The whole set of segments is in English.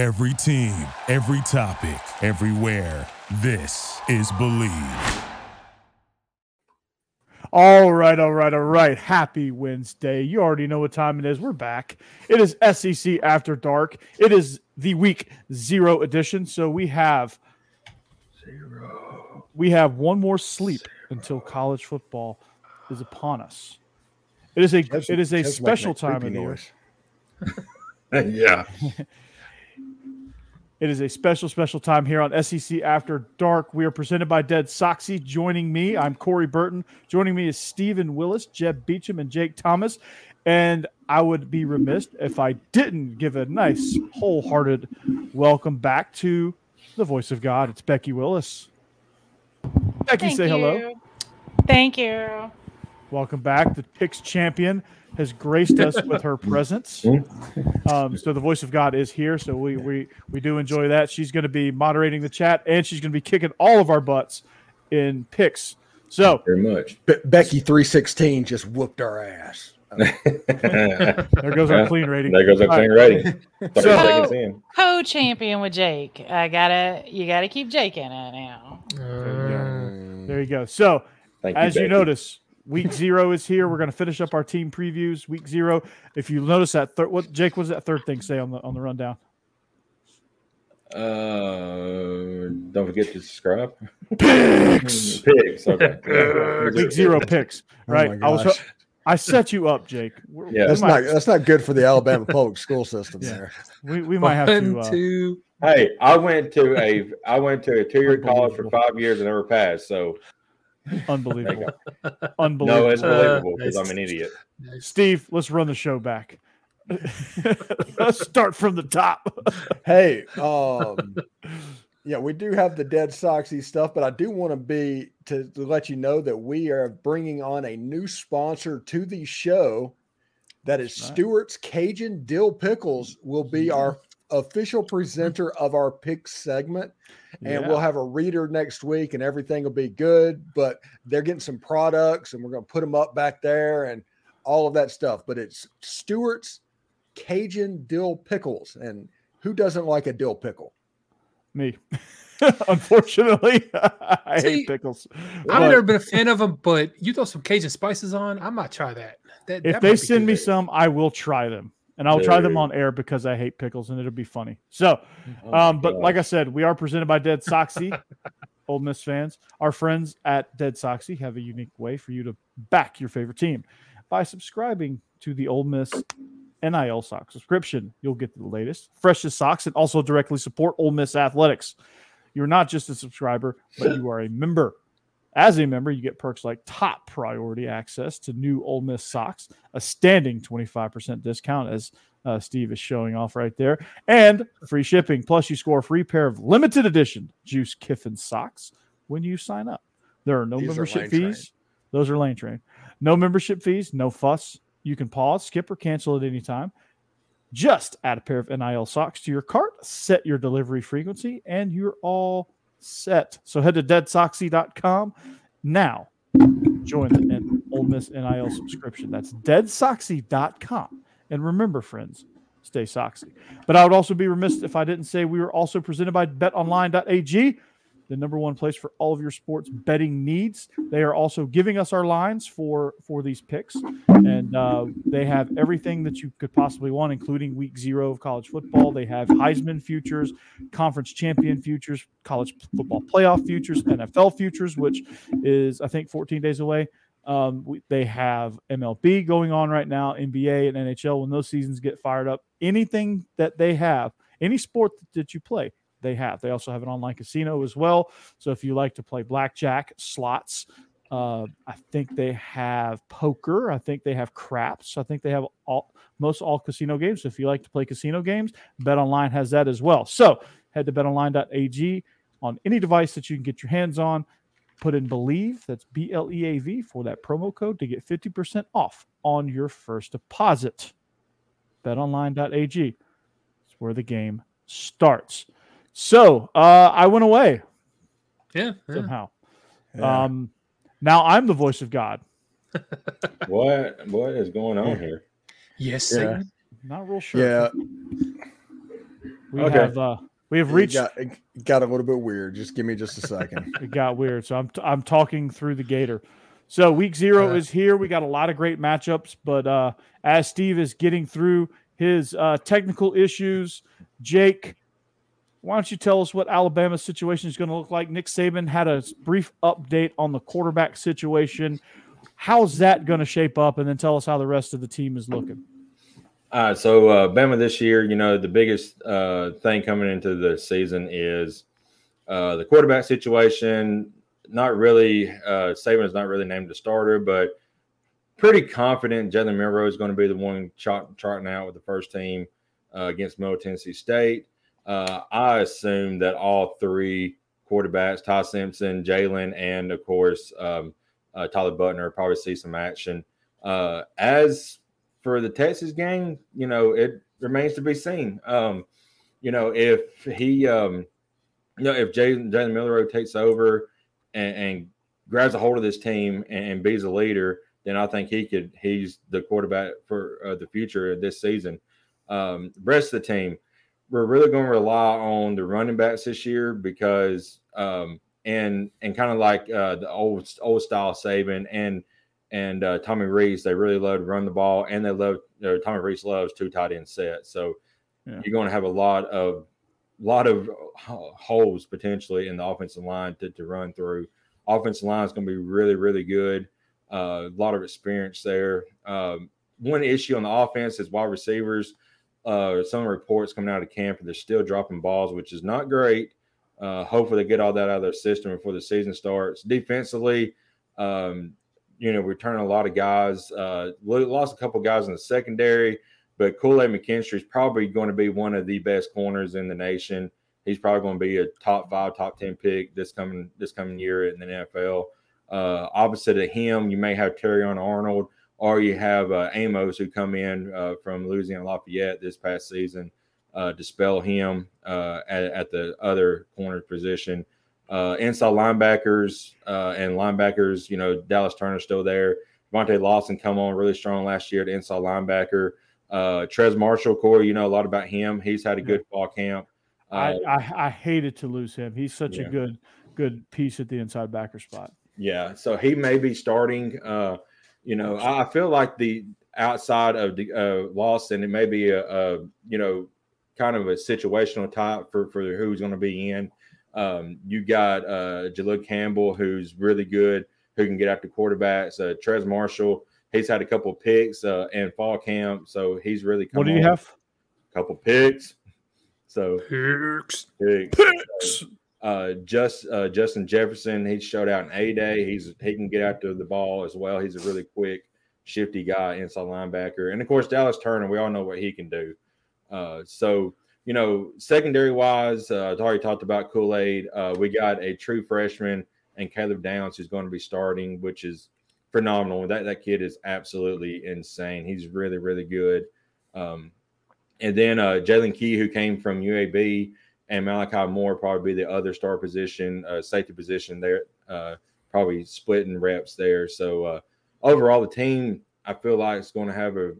Every team, every topic, everywhere. This is Believe. All right, all right, all right. Happy Wednesday. You already know what time it is. We're back. It is SEC After Dark. It is the week zero edition. So we have zero. We have one more sleep zero. until college football is upon us. It is a it is a special time of the year. yeah. It is a special, special time here on SEC After Dark. We are presented by Dead Soxy. Joining me, I'm Corey Burton. Joining me is Stephen Willis, Jeb Beecham, and Jake Thomas. And I would be remiss if I didn't give a nice, wholehearted welcome back to the voice of God. It's Becky Willis. Becky, Thank say you. hello. Thank you. Welcome back. The Picks champion has graced us with her presence. Um, so the voice of God is here. So we we we do enjoy that. She's going to be moderating the chat, and she's going to be kicking all of our butts in picks. So very much. Be- Becky three sixteen just whooped our ass. there goes our clean rating. There goes our clean rating. So- Co champion with Jake. I gotta you gotta keep Jake in it now. There you go. So Thank you, as you Becky. notice, week zero is here. We're going to finish up our team previews. Week zero. If you notice that third, what Jake was that third thing say on the on the rundown? Uh, don't forget to subscribe. Picks. Picks. Okay. Week zero picks. Oh Right. my I was. I set you up, Jake. We're- Yeah. we That's might- not that's not good for the Alabama public school system Yeah. there. We, we might have to. Uh, two. Hey, I went to a I went to a two year college for five years and never passed. So unbelievable. no, Unbelievable. it's believable because Uh, I'm an idiot. Steve, let's run the show back. let's start from the top. Hey, um, yeah, we do have the dead Soxy stuff, but I do want to be to, to let you know that we are bringing on a new sponsor to the show. That is Right. Stewart's Cajun Dill Pickles will be our official presenter of our pick segment. And Yeah. we'll have a reader next week and everything will be good. But they're getting some products and we're going to put them up back there and all of that stuff. But it's Stewart's Cajun Dill Pickles. And who doesn't like a dill pickle? Me. Unfortunately, I See, hate pickles. I've But never been a fan of them, but you throw some Cajun spices on, I might try that. that if that they send me some, I will try them. And I'll try them on air because I hate pickles and it'll be funny. So, Oh um, but like I said, we are presented by Dead Soxy, Ole Miss fans. Our friends at Dead Soxy have a unique way for you to back your favorite team by subscribing to the Ole Miss NIL sock subscription. You'll get the latest, freshest socks, and also directly support Ole Miss athletics. You're not just a subscriber, but you are a member. As a member, you get perks like top priority access to new Ole Miss socks, a standing 25% discount, as uh, Steve is showing off right there, and free shipping. Plus, you score a free pair of limited edition Juice Kiffin socks when you sign up. There are no These are membership train. fees. Those are lane train. No membership fees, no fuss. You can pause, skip, or cancel at any time. Just add a pair of NIL socks to your cart, set your delivery frequency, and you're all set. So head to deadsoxy.com now. Join the N- Ole Miss NIL subscription. That's deadsoxy.com. And remember, friends, stay soxy. But I would also be remiss if I didn't say we were also presented by betonline.ag, the number one place for all of your sports betting needs. They are also giving us our lines for for these picks, and uh, they have everything that you could possibly want, including week zero of college football. They have Heisman futures, conference champion futures, college football playoff futures, NFL futures, which is I think 14 days away. Um, we, they have MLB going on right now, NBA and NHL. When those seasons get fired up, anything that they have, any sport that you play, they have. They also have an online casino as well. So if you like to play blackjack, slots, uh, I think they have poker. I think they have craps. I think they have all most all casino games. So if you like to play casino games, Bet Online has that as well. So head to betonline.ag on any device that you can get your hands on. Put in Believe, that's B L E A V, for that promo code to get 50% off on your first deposit. BetOnline.ag is where the game starts. So uh, I went away Yeah. yeah. somehow. Yeah. Um, now I'm the voice of God. What what is going on here? Yes. Yeah. Satan. Not real sure. yeah. We Okay. have uh, we have It reached. got, it got a little bit weird. Just give me just a second. it got weird. So I'm t- I'm talking through the gator. So week zero Uh. is here. We got a lot of great matchups, but uh, as Steve is getting through his uh, technical issues, Jake, why don't you tell us what Alabama's situation is going to look like? Nick Saban had a brief update on the quarterback situation. How's that going to shape up? And then tell us how the rest of the team is looking. All right, so uh, Bama this year, you know, the biggest uh, thing coming into the season is uh, the quarterback situation. Not really, uh, Saban is not really named the starter, but pretty confident Jalen Milroe is going to be the one chart, charting out with the first team uh, against Middle Tennessee State. Uh, I assume that all three quarterbacks, Ty Simpson, Jalen, and of course um, uh, Tyler Buchner, probably see some action. Uh, as for the Texas game, you know, it remains to be seen. Um, you know, if he, um, you know, if Jalen Milroe takes over and, and grabs a hold of this team and, and be the leader, then I think he could. He's the quarterback for uh, the future of this season. Um, rest of the team, we're really going to rely on the running backs this year because, um, and and kind of like uh, the old old style Saban and and uh, Tommy Rees, they really love to run the ball, and they love uh, Tommy Rees loves two tight end sets. So Yeah. you're going to have a lot of lot of holes potentially in the offensive line to, to run through. Offensive line is going to be really really good. Uh, a lot of experience there. Um, one issue on the offense is wide receivers. Uh, some reports coming out of camp, they're still dropping balls, which is not great. Uh, hopefully, they get all that out of their system before the season starts. Defensively, um, you know, returning a lot of guys. Uh, lost a couple guys in the secondary, but Kool Aid McKinstry is probably going to be one of the best corners in the nation. He's probably going to be a top five, top ten pick this coming this coming year in the NFL. Uh, opposite of him, you may have Terrion Arnold, or you have uh, Amos who come in uh, from Louisiana Lafayette this past season uh, to spell him uh, at, at the other corner position. Uh, inside linebackers uh, and linebackers, you know, Dallas Turner's still there. Deontae Lawson come on really strong last year at inside linebacker. Uh, Trez Marshall, Corey, you know a lot about him. He's had a good fall camp. I, Uh, I I hated to lose him. He's such Yeah. a good good piece at the inside backer spot. Yeah, so he may be starting. You know, I I feel like the outside of the uh, Lawson, it may be a, a you know kind of a situational type for for who's going to be in. Um, you got uh, Jalil Campbell, who's really good, who can get after quarterbacks. Uh, Trez Marshall, he's had a couple picks uh, in fall camp, so he's really come What do you on. have? couple picks. So Picks. picks. Uh, just uh, Justin Jefferson, he showed out in A Day. He's he can get after the ball as well. He's a really quick, shifty guy, inside linebacker, and of course Dallas Turner. We all know what he can do. Uh, so you know, secondary wise, uh, I already talked about Kool Aid. Uh, we got a true freshman and Caleb Downs who's going to be starting, which is phenomenal. That that kid is absolutely insane. He's really really good. Um, and then uh, Jaylen Key, who came from UAB, and Malachi Moore probably be the other star position, uh, safety position there, uh, probably splitting reps there. So uh, overall, the team I feel like is going to have a,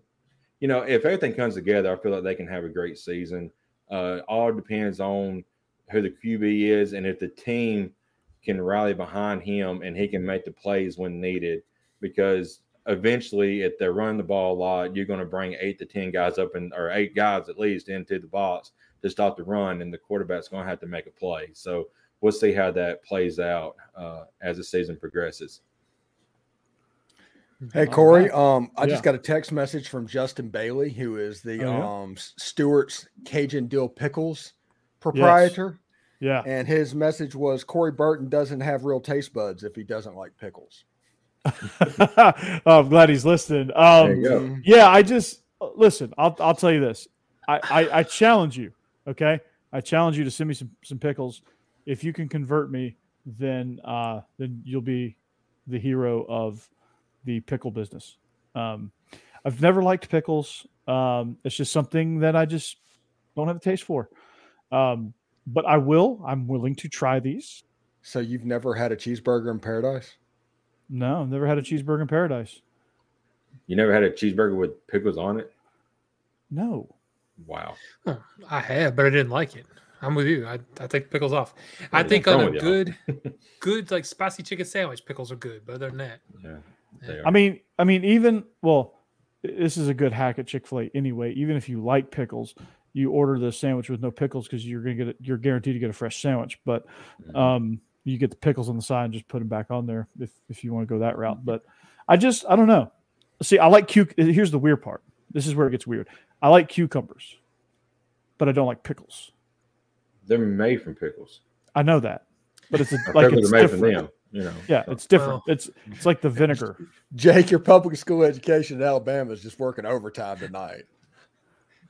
you know, if everything comes together, I feel like they can have a great season. Uh, all depends on who the QB is and if the team can rally behind him and he can make the plays when needed. Because eventually, if they're running the ball a lot, you're going to bring eight to ten guys up and or eight guys at least into the box to stop the run, and the quarterback's going to have to make a play. So we'll see how that plays out uh, as the season progresses. Hey Corey, um, I Yeah. just got a text message from Justin Bailey, who is the Oh, yeah? um Stewart's Cajun Dill Pickles proprietor, Yeah. and his message was Corey Burton doesn't have real taste buds if he doesn't like pickles. oh, I'm glad he's listening. Um, There you go. Mhm. Yeah, I just listen. I'll I'll tell you this. I, I I challenge you. Okay, I challenge you to send me some some pickles. If you can convert me, then uh then you'll be the hero of the pickle business. Um, I've never liked pickles. Um, it's just something that I just don't have a taste for. Um, but I will. I'm willing to try these. So you've never had a cheeseburger in paradise? No, I've never had a cheeseburger in paradise. You never had a cheeseburger with pickles on it? No. Wow. Huh, I have, but I didn't like it. I'm with you. I, I take pickles off. I Yeah, think I'm on a good, good like spicy chicken sandwich, pickles are good. But other than that, Yeah. Yeah. they I mean, I mean, even well, this is a good hack at Chick Fil A anyway. Even if you like pickles, you order the sandwich with no pickles because you're gonna get it. You're guaranteed to get a fresh sandwich. But Mhm. um, you get the pickles on the side and just put them back on there if if you want to go that route. But I just I don't know. See, I like cu. Here's the weird part. This is where it gets weird. I like cucumbers, but I don't like pickles. they're made from pickles. I know that, but it's a, like it's are made from different. them. You know. Yeah, it's different. Well- it's it's like the vinegar. Jake, your public school education in Alabama is just working overtime tonight.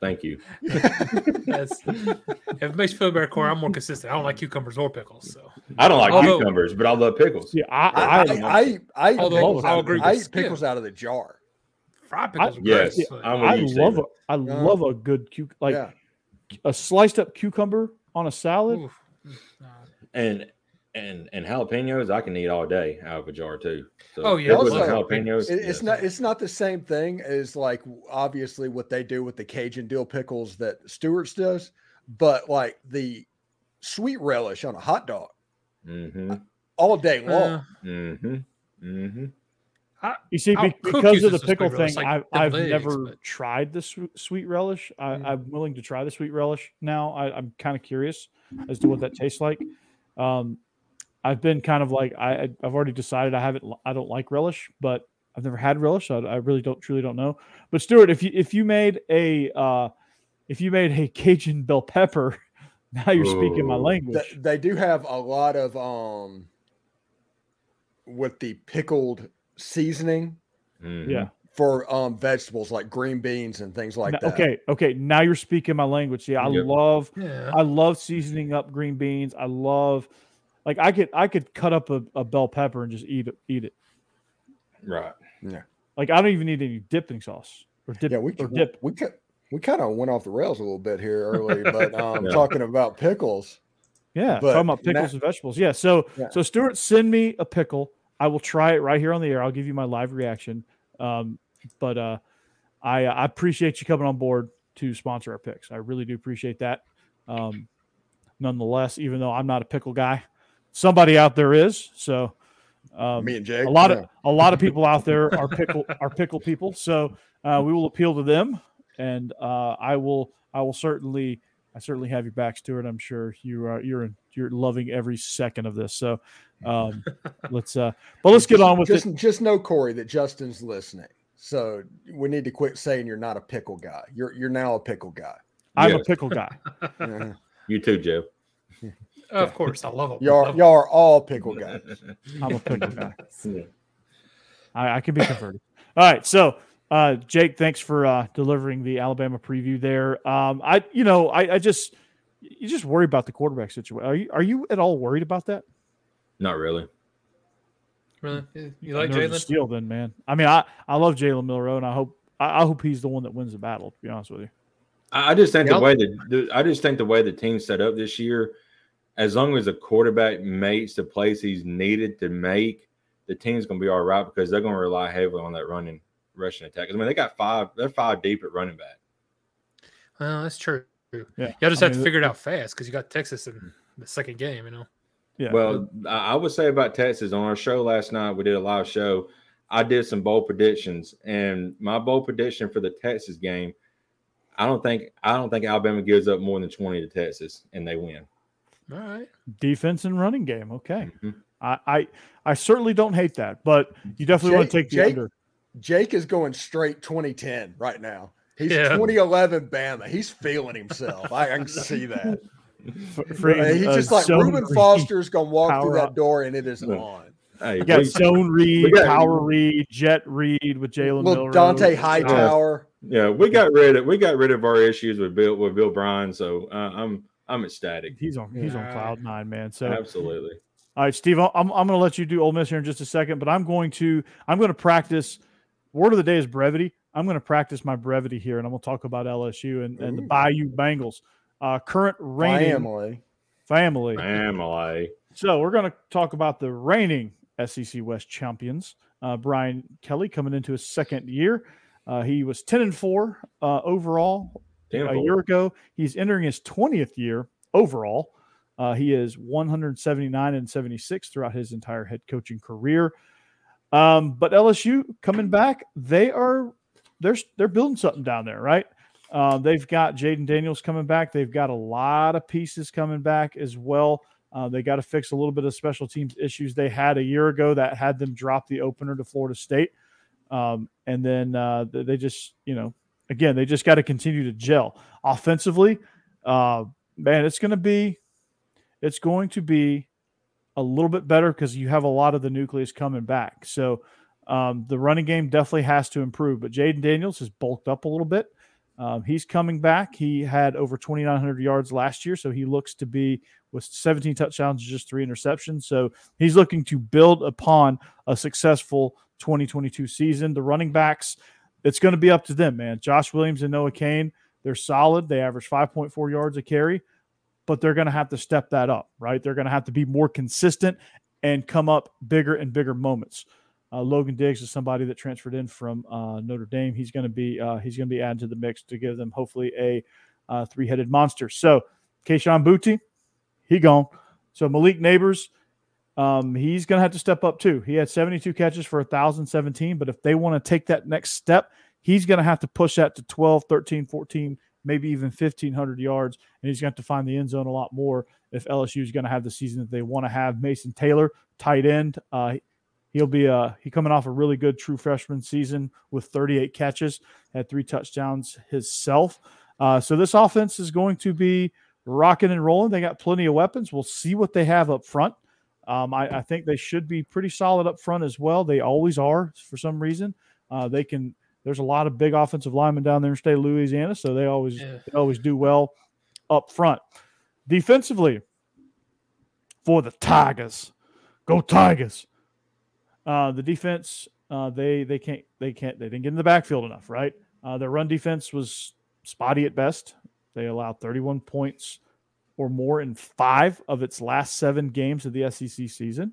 Thank you. that's if it makes you feel better, Corey. I'm more consistent. I don't like cucumbers or pickles. So I don't like Although- cucumbers, but I love pickles. Yeah, I, I I, I, I, I, eat Although pickles I'll agree I eat Skip. pickles out of the jar. Fried pickles are Yes, great. but- I'm with I you, love a, Steven. I Yeah. love a good cu- like yeah. a sliced up cucumber on a salad. Oof. And and and jalapenos, I can eat all day out of a jar too. So Oh, yeah, also, jalapenos. It- it's yes. not it's not the same thing as like obviously what they do with the Cajun dill pickles that Stewart's does, but like the sweet relish on a hot dog Mm-hmm. all day long. Uh, Mm-hmm. Mm-hmm. You see, be- because of the pickle thing, like I've, I've deviled eggs, never but- tried the sweet, sweet relish. I, Mm. I'm willing to try the sweet relish now. I, I'm kind of curious as to what that tastes like. Um, I've been kind of like I, I- I've already decided I haven't. I don't like relish, but I've never had relish. So I, I really don't truly don't know. But Stewart, if you if you made a uh, if you made a Cajun bell pepper, now you're speaking my language. Th- they do have a lot of um with the pickled seasoning Mm-hmm. yeah. for um vegetables like green beans and things like Now- that. Okay, okay. Now you're speaking my language. Yeah, I Yep. love yeah. I love seasoning up green beans. I love like I could I could cut up a, a bell pepper and just eat it eat it. Right. Yeah. Like I don't even need any dipping sauce or dip Yeah, we or could, dip. we could, we kind of went off the rails a little bit here early, but um Yeah. talking about pickles. Yeah, but talking about na- pickles and vegetables. Yeah. So Yeah. so Stewart, send me a pickle. I will try it right here on the air. I'll give you my live reaction. Um, but uh, I I appreciate you coming on board to sponsor our picks. I really do appreciate that. Um, nonetheless, even though I'm not a pickle guy, somebody out there is. So um, Me and Jake. a lot yeah. of a lot of people out there are pickle are pickle people. So uh, we will appeal to them, and uh, I will I will certainly I certainly have your back, Stewart. I'm sure you are you're you're loving every second of this. So um, let's uh, but let's get on with just, it. Just know, Corey, that Justin's listening. So we need to quit saying you're not a pickle guy. You're you're now a pickle guy. I'm a pickle guy. You too, Joe. of course, I love them. y'all Love 'em. y'all are all pickle guys. I'm a pickle guy. Yeah. I, I can be converted. All right, so uh, Jake, thanks for uh, delivering the Alabama preview there. Um, I, you know, I, I just you just worry about the quarterback situation. Are you are you at all worried about that? Not really. Really? You like Jalen? Steel, then, man. I mean, I, I love Jalen Milroe, and I hope I, I hope he's the one that wins the battle. To be honest with you, I I just think Yep. the way that the, I just think the way the team's set up this year, as long as the quarterback makes the plays he's needed to make, the team's going to be all right because they're going to rely heavily on that running rushing attack. 'Cause, I mean, they got five. They're five deep at running back. Well, that's true. Yeah, Y'all just I have mean, to figure it out fast because you got Texas in the second game. You know. yeah. Well, I I would say about Texas on our show last night, we did a live show. I did some bold predictions, and my bold prediction for the Texas game, I don't think I don't think Alabama gives up more than twenty to Texas, and they win. All right. defense and running game. Okay, Mhm. I, I I certainly don't hate that, but you definitely want to take the Jake- under. Jake is going straight 2010 right now. He's Yeah. 2011 Bama. He's feeling himself. I, I can see that. For, for, Uh, he's uh, just like zone Reuben read. Foster's gonna walk through that up. door and it is Yeah. on. Hey, You got we- zone read, got- power read, jet read with Jalen Little Milroe. Dante Uh, Hightower. yeah, we got rid of we got rid of our issues with Bill with Bill Bryan, so uh, I'm I'm ecstatic. He's on he's on cloud nine, man. So Absolutely. All right, Steve, I'm, I'm going to let you do Ole Miss here in just a second, but I'm going to I'm going to practice. Word of the day is brevity. I'm going to practice my brevity here, and I'm going to talk about LSU and, and the Bayou Bengals, uh, current reigning Family. family. Family. So we're going to talk about the reigning SEC West champions. Uh, Brian Kelly coming into his second year. Uh, he was 10 and four uh, overall a Tenfold. year ago. He's entering his 20th year overall. Uh, he is 179 and 76 throughout his entire head coaching career. Um, but LSU coming back, they are they're they're building something down there, right? Uh, they've got Jayden Daniels coming back. They've got a lot of pieces coming back as well. Uh, they got to fix a little bit of special teams issues they had a year ago that had them drop the opener to Florida State. Um, and then uh, they just, you know, again, they just got to continue to gel offensively. Uh, man, it's going to be, it's going to be a little bit better because you have a lot of the nucleus coming back. So um, the running game definitely has to improve. But Jayden Daniels has bulked up a little bit. Um, he's coming back. He had over 2,900 yards last year, so he looks to be with 17 touchdowns, just three interceptions. So he's looking to build upon a successful 2022 season. The running backs, it's going to be up to them, man. Josh Williams and Noah Cain, they're solid. They average 5.4 yards a carry, but they're going to have to step that up, right? They're going to have to be more consistent and come up bigger and bigger moments. Uh, Logan Diggs is somebody that transferred in from uh, Notre Dame. He's going to be uh, he's going to be added to the mix to give them hopefully a uh, three headed monster. So, Kayshon Boutte, he gone. So Malik Nabers, um, he's going to have to step up too. He had 72 catches for 1,017, but if they want to take that next step, he's going to have to push that to 12, 13, 14, maybe even 1,500 yards, and he's going to have to find the end zone a lot more if LSU is going to have the season that they want to have. Mason Taylor, tight end, uh, he'll be uh he coming off a really good true freshman season with 38 catches, had three touchdowns himself. Uh, so this offense is going to be rocking and rolling. They got plenty of weapons. We'll see what they have up front. Um, I, I think they should be pretty solid up front as well. They always are for some reason. Uh, they can. There's a lot of big offensive linemen down there in state of Louisiana, so they always Yeah. they always do well up front. Defensively, for the Tigers, go Tigers. Uh, the defense, uh, they they can't they can't they didn't get in the backfield enough, right? Uh, their run defense was spotty at best. They allowed 31 points or more in five of its last seven games of the SEC season.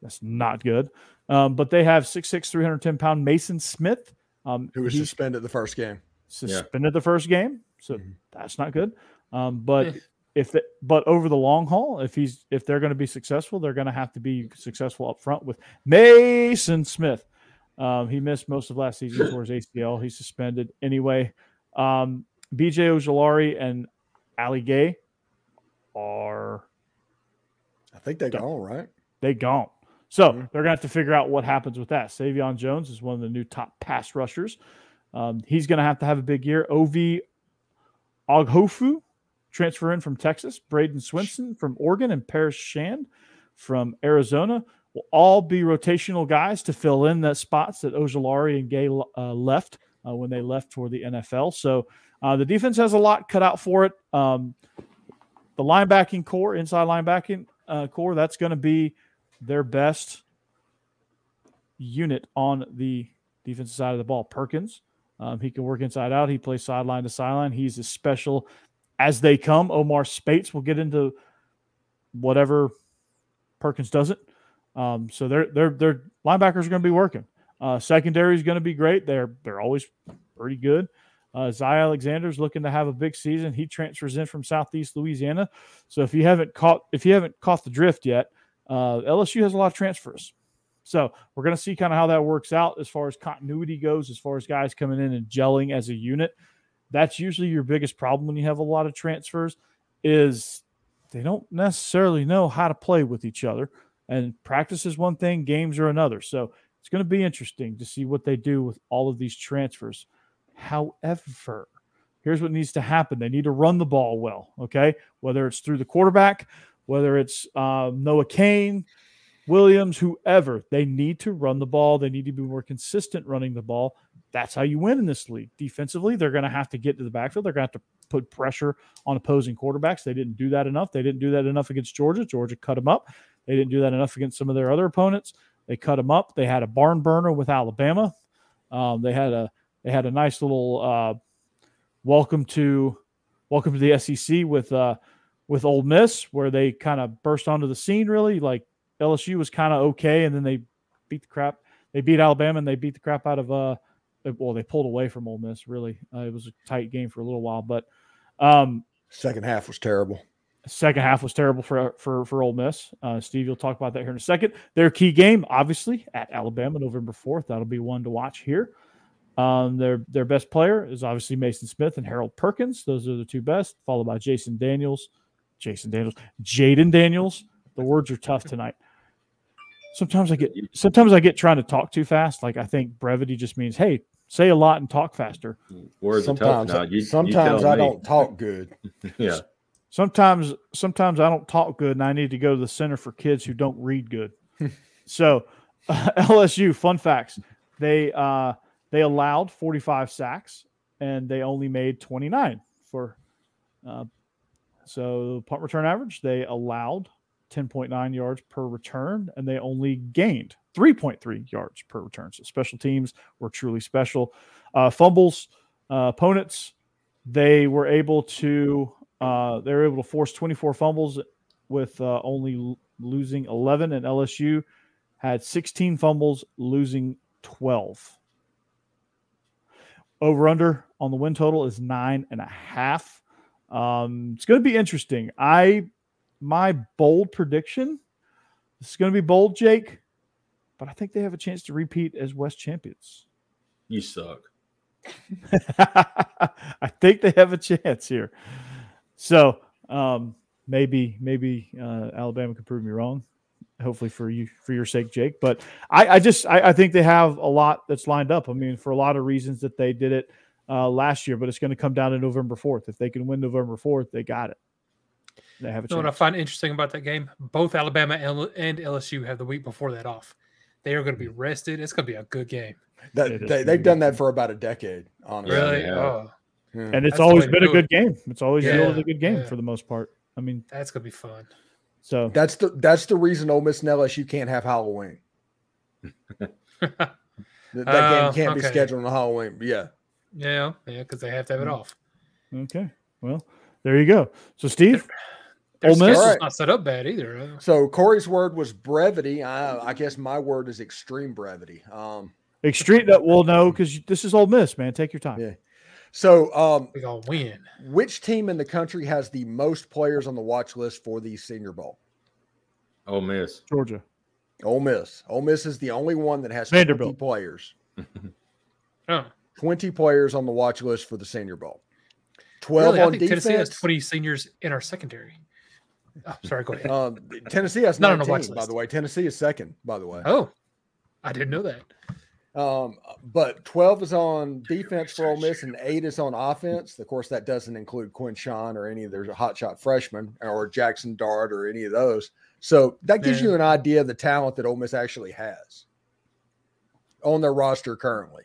That's not good. Um, but they have 6'6", 310 pound Maason Smith. Um, Who was suspended the first game? suspended the first game, so Mhm. that's not good. Um, but if the, but over the long haul, if he's if they're going to be successful, they're going to have to be successful up front with Maason Smith. Um, he missed most of last season for his ACL. He's suspended anyway. Um, BJ Ojulari and Ali Gaye are I think they gone right. they gone. So Mhm. they're going to have to figure out what happens with that. Sai'vion Jones is one of the new top pass rushers. Um, he's going to have to have a big year. Ov Oghoufo, transfer in from Texas. Bradyn Swinson from Oregon and Paris Shand from Arizona will all be rotational guys to fill in the spots that Ojulari and Gaye uh, left uh, when they left for the NFL. So uh, the defense has a lot cut out for it. Um, the linebacking core, inside linebacking uh, core, that's going to be their best unit on the defensive side of the ball. Perkins, um, he can work inside out. He plays sideline to sideline. He's as special as they come. Omar Speights will get into whatever Perkins doesn't. Um, so their their their linebackers are going to be working. Uh, secondary is going to be great. They're they're always pretty good. Uh, Zy Alexander's looking to have a big season. He transfers in from Southeast Louisiana. So if you haven't caught if you haven't caught the drift yet, uh, LSU has a lot of transfers. So we're going to see kind of how that works out as far as continuity goes, as far as guys coming in and gelling as a unit. That's usually your biggest problem when you have a lot of transfers is they don't necessarily know how to play with each other. And practice is one thing, games are another. So it's going to be interesting to see what they do with all of these transfers. However, here's what needs to happen they need to run the ball well, okay? Whether it's through the quarterback, whether it's um, Noah Cain, Williams, whoever, they need to run the ball. They need to be more consistent running the ball. That's how you win in this league. Defensively, they're going to have to get to the backfield. They're going to have to put pressure on opposing quarterbacks. They didn't do that enough. They didn't do that enough against Georgia. Georgia cut them up. They didn't do that enough against some of their other opponents. They cut them up. They had a barn burner with Alabama. Um, they had a they had a nice little uh, welcome to welcome to the SEC with uh, with Ole Miss, where they kind of burst onto the scene. Really, like LSU was kind of okay, and then they beat the crap. They beat Alabama and they beat the crap out of uh, well, they pulled away from Ole Miss. Really, uh, it was a tight game for a little while, but um, Second half was terrible. second half was terrible for for for Ole Miss. Uh, Steve, you'll talk about that here in a second. Their key game, obviously, at Alabama, November fourth. That'll be one to watch here. Um, their their best player is obviously Maason Smith and Harold Perkins. Those are the two best, followed by Jason Daniels, Jason Daniels, Jayden Daniels. The words are tough tonight. Sometimes I get sometimes I get trying to talk too fast. Like I think brevity just means, hey, say a lot and talk faster. Words sometimes are tough now. You, you sometimes tell I me. don't talk good. Yeah. sometimes sometimes I don't talk good and I need to go to the center for kids who don't read good. so LSU fun facts. They uh they allowed 45 sacks and they only made 29 for uh so punt return average they allowed 10.9 yards per return and they only gained 3.3 yards per return. So special teams were truly special. Uh fumbles uh opponents they were able to uh, they were able to force 24 fumbles with uh, only l- losing 11, and LSU had 16 fumbles, losing 12. Over under on the win total is nine and a half. Um, it's going to be interesting. I my bold prediction. This is going to be bold, Jake, but I think they have a chance to repeat as West champions. You suck. I think they have a chance here. So um, maybe maybe uh, Alabama could prove me wrong. Hopefully for you for your sake, Jake. But I, I just I, I think they have a lot that's lined up. I mean, for a lot of reasons that they did it uh, last year, but it's going to come down to November fourth. If they can win November fourth, they got it. They have a You know what I find interesting about that game? Both Alabama and and LSU have the week before that off. They are going to be rested. It's going to be a good game. That they, they've done that for about a decade. Honestly, Really? yeah. Oh, Yeah. and it's That's always been a good it. game. It's always Yeah, yielded a good game yeah. for the most part. I mean, that's going to be fun. so that's the that's the reason Ole Miss and LSU can't have Halloween. That, that Oh, game can't be scheduled on Halloween. But yeah, yeah, yeah, because they have to have it off. okay, well there you go. So Steve, Their Ole Miss? schedule's Alright. not set up bad either. So Corey's word was brevity. I, I guess my word is extreme brevity. Um, extreme. That well, no, because this is Ole Miss, man. Take your time. Yeah. so um, We gonna win. which team in the country has the most players on the watch list for the Senior Bowl? Ole Miss. Georgia. Ole Miss. Ole Miss is the only one that has Vanderbilt. players. Oh, 20 players on the watch list for the Senior Bowl. 12 really? On think Tennessee has defense. 20 seniors in our secondary. Oh, sorry, go ahead. Um, Tennessee has Not on the 19, watch by list. the way. Tennessee is second, by the way. oh, I didn't know that. Um, but 12 is on defense for Ole Miss and eight is on offense. Of course, that doesn't include Quinshon or any of their hotshot freshmen or Jackson Dart or any of those. So that gives Yeah. you an idea of the talent that Ole Miss actually has on their roster currently.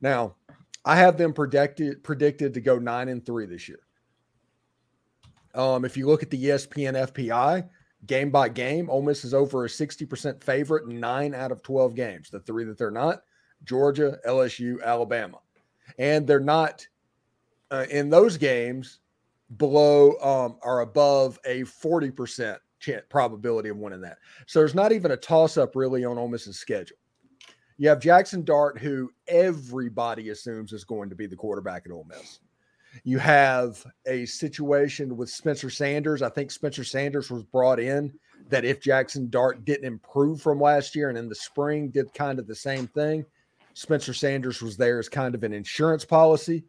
Now, I have them predicted predicted to go nine and three this year. Um, if you look at the ESPN FPI, game by game, Ole Miss is over a 60% favorite in nine out of 12 games. The three that they're not Georgia, LSU, Alabama. And they're not uh, in those games below um, or above a 40% chance, probability of winning that. So there's not even a toss up really on Ole Miss's schedule. You have Jackson Dart, who everybody assumes is going to be the quarterback at Ole Miss. You have a situation with Spencer Sanders. I think Spencer Sanders was brought in that if Jackson Dart didn't improve from last year and in the spring did kind of the same thing, Spencer Sanders was there as kind of an insurance policy.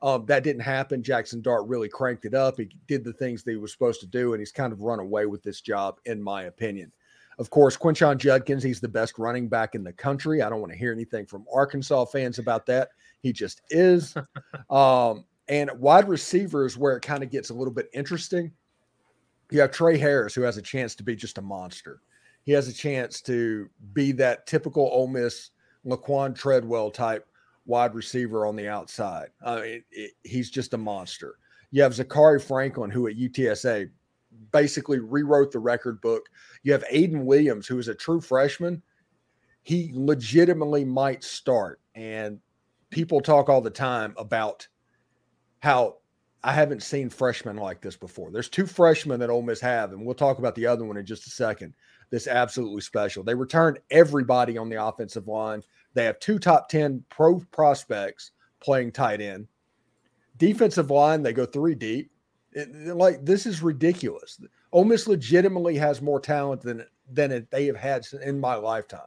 Um, that didn't happen. Jackson Dart really cranked it up. He did the things that he was supposed to do, and he's kind of run away with this job, in my opinion. Of course, Quinshon Judkins, he's the best running back in the country. I don't want to hear anything from Arkansas fans about that. He just is. um, and wide receiver is where it kind of gets a little bit interesting. You have Tre Harris, who has a chance to be just a monster. He has a chance to be that typical Ole Miss Laquan Treadwell type wide receiver on the outside. I mean, it, he's just a monster. You have Zakhari Franklin, who at UTSA basically rewrote the record book. You have Ayden Williams, who is a true freshman. He legitimately might start. And people talk all the time about how I haven't seen freshmen like this before. There's two freshmen that Ole Miss have, and we'll talk about the other one in just a second. This absolutely special. They returned everybody on the offensive line. They have two top 10 pro prospects playing tight end. Defensive line, they go three deep. Like this is ridiculous. Ole Miss legitimately has more talent than than they have had in my lifetime.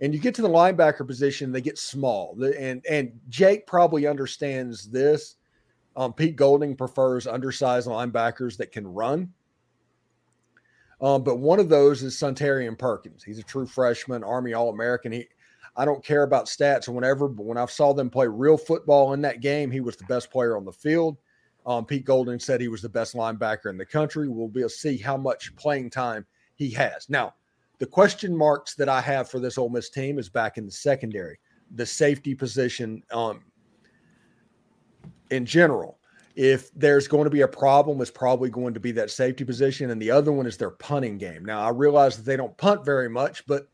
And you get to the linebacker position, they get small. And and Jake probably understands this. Um, Pete Golding prefers undersized linebackers that can run. Um, but one of those is Suntarine Perkins. He's a true freshman, Army All American. He, I don't care about stats or whatever, but when I saw them play real football in that game, he was the best player on the field. Um, Pete Golding said he was the best linebacker in the country. We'll be able to see how much playing time he has. Now, the question marks that I have for this Ole Miss team is back in the secondary, the safety position. Um, in general, if there's going to be a problem, it's probably going to be that safety position, and the other one is their punting game. Now, I realize that they don't punt very much, but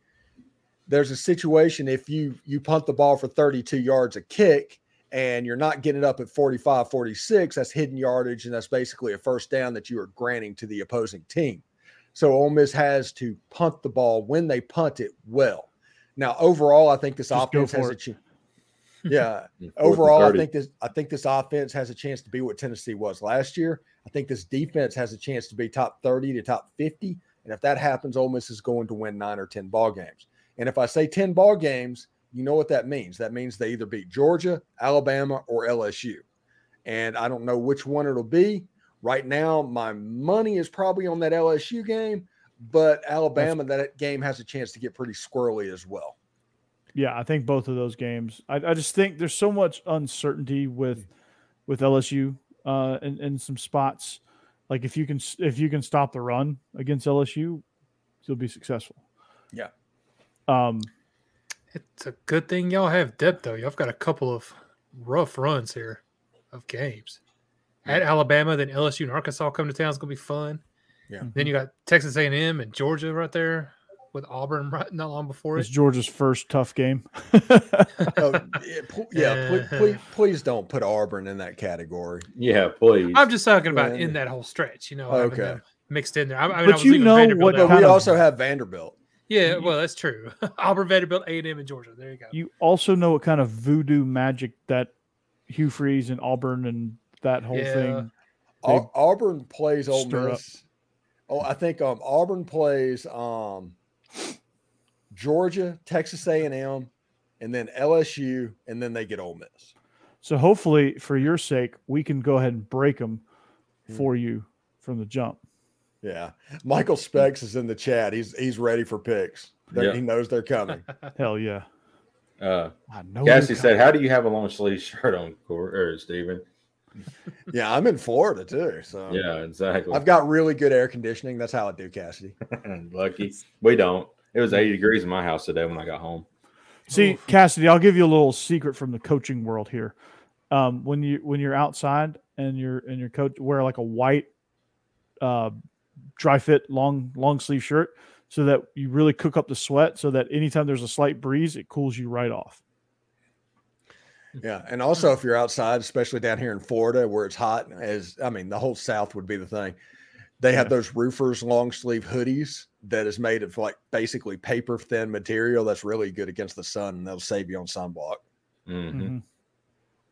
there's a situation if you you punt the ball for 32 yards a kick and you're not getting it up at 45 46 that's hidden yardage and that's basically a first down that you are granting to the opposing team so Ole Miss has to punt the ball when they punt it well now overall i think this Just offense has for a chance yeah overall, I think this I think this offense has a chance to be what Tennessee was last year. I think this defense has a chance to be top 30 to top 50. And if that happens, Ole Miss is going to win nine or 10 ball games. And if I say 10 ball games, you know what that means. That means they either beat Georgia, Alabama, or LSU. And I don't know which one it'll be. Right now, my money is probably on that LSU game, but Alabama, that game has a chance to get pretty squirrely as well. Yeah, I think both of those games. I, I just think there's so much uncertainty with with LSU uh, in, in some spots. Like if you can if you can stop the run against LSU, you'll be successful. Yeah. Um. It's a good thing y'all have depth though. Y'all got a couple of rough runs here of games. At Alabama, then LSU and Arkansas come to town. It's gonna be fun. Yeah. Then you got Texas A&M and Georgia right there with Auburn right not long before It's it. Georgia's first tough game. Oh, yeah, pl- yeah pl- please, please don't put Auburn in that category. Yeah, please. I'm just talking about Yeah. in that whole stretch. You know, Okay. mixed in there. I, I mean, But I was you know Vanderbilt what. But we also have Vanderbilt. Yeah, well, that's true. Auburn, Vanderbilt, A&M, in Georgia. There you go. you also know what kind of voodoo magic that Hugh Freeze and Auburn and that whole Yeah. thing. Au- Auburn plays Ole stir up. Miss. Oh, I think um, Auburn plays um, Georgia, Texas A&M, and then LSU, and then they get Ole Miss. So hopefully, for your sake, we can go ahead and break them Hmm. for you from the jump. Yeah, Michael Specs is in the chat. He's he's ready for picks. They're- He knows they're coming. Hell yeah! Uh, I know. they're Cassie said, "How do you have a long sleeve shirt on, Cor- or Steven? yeah, I'm in Florida too, so Yeah, exactly. I've got really good air conditioning. That's how I do, Cassidy. Lucky we don't. It was 80 degrees in my house today when I got home. See, Cassidy, I'll give you a little secret from the coaching world here. Um, when you when you're outside and you're and your coach wear like a white uh, dry fit long long sleeve shirt so that you really cook up the sweat so that anytime there's a slight breeze it cools you right off. Yeah, and also if you're outside, especially down here in Florida where it's hot, as I mean, the whole South would be the thing. They have Yeah. those roofers long sleeve hoodies that is made of like basically paper thin material that's really good against the sun, and they'll save you on sunblock. Mhm.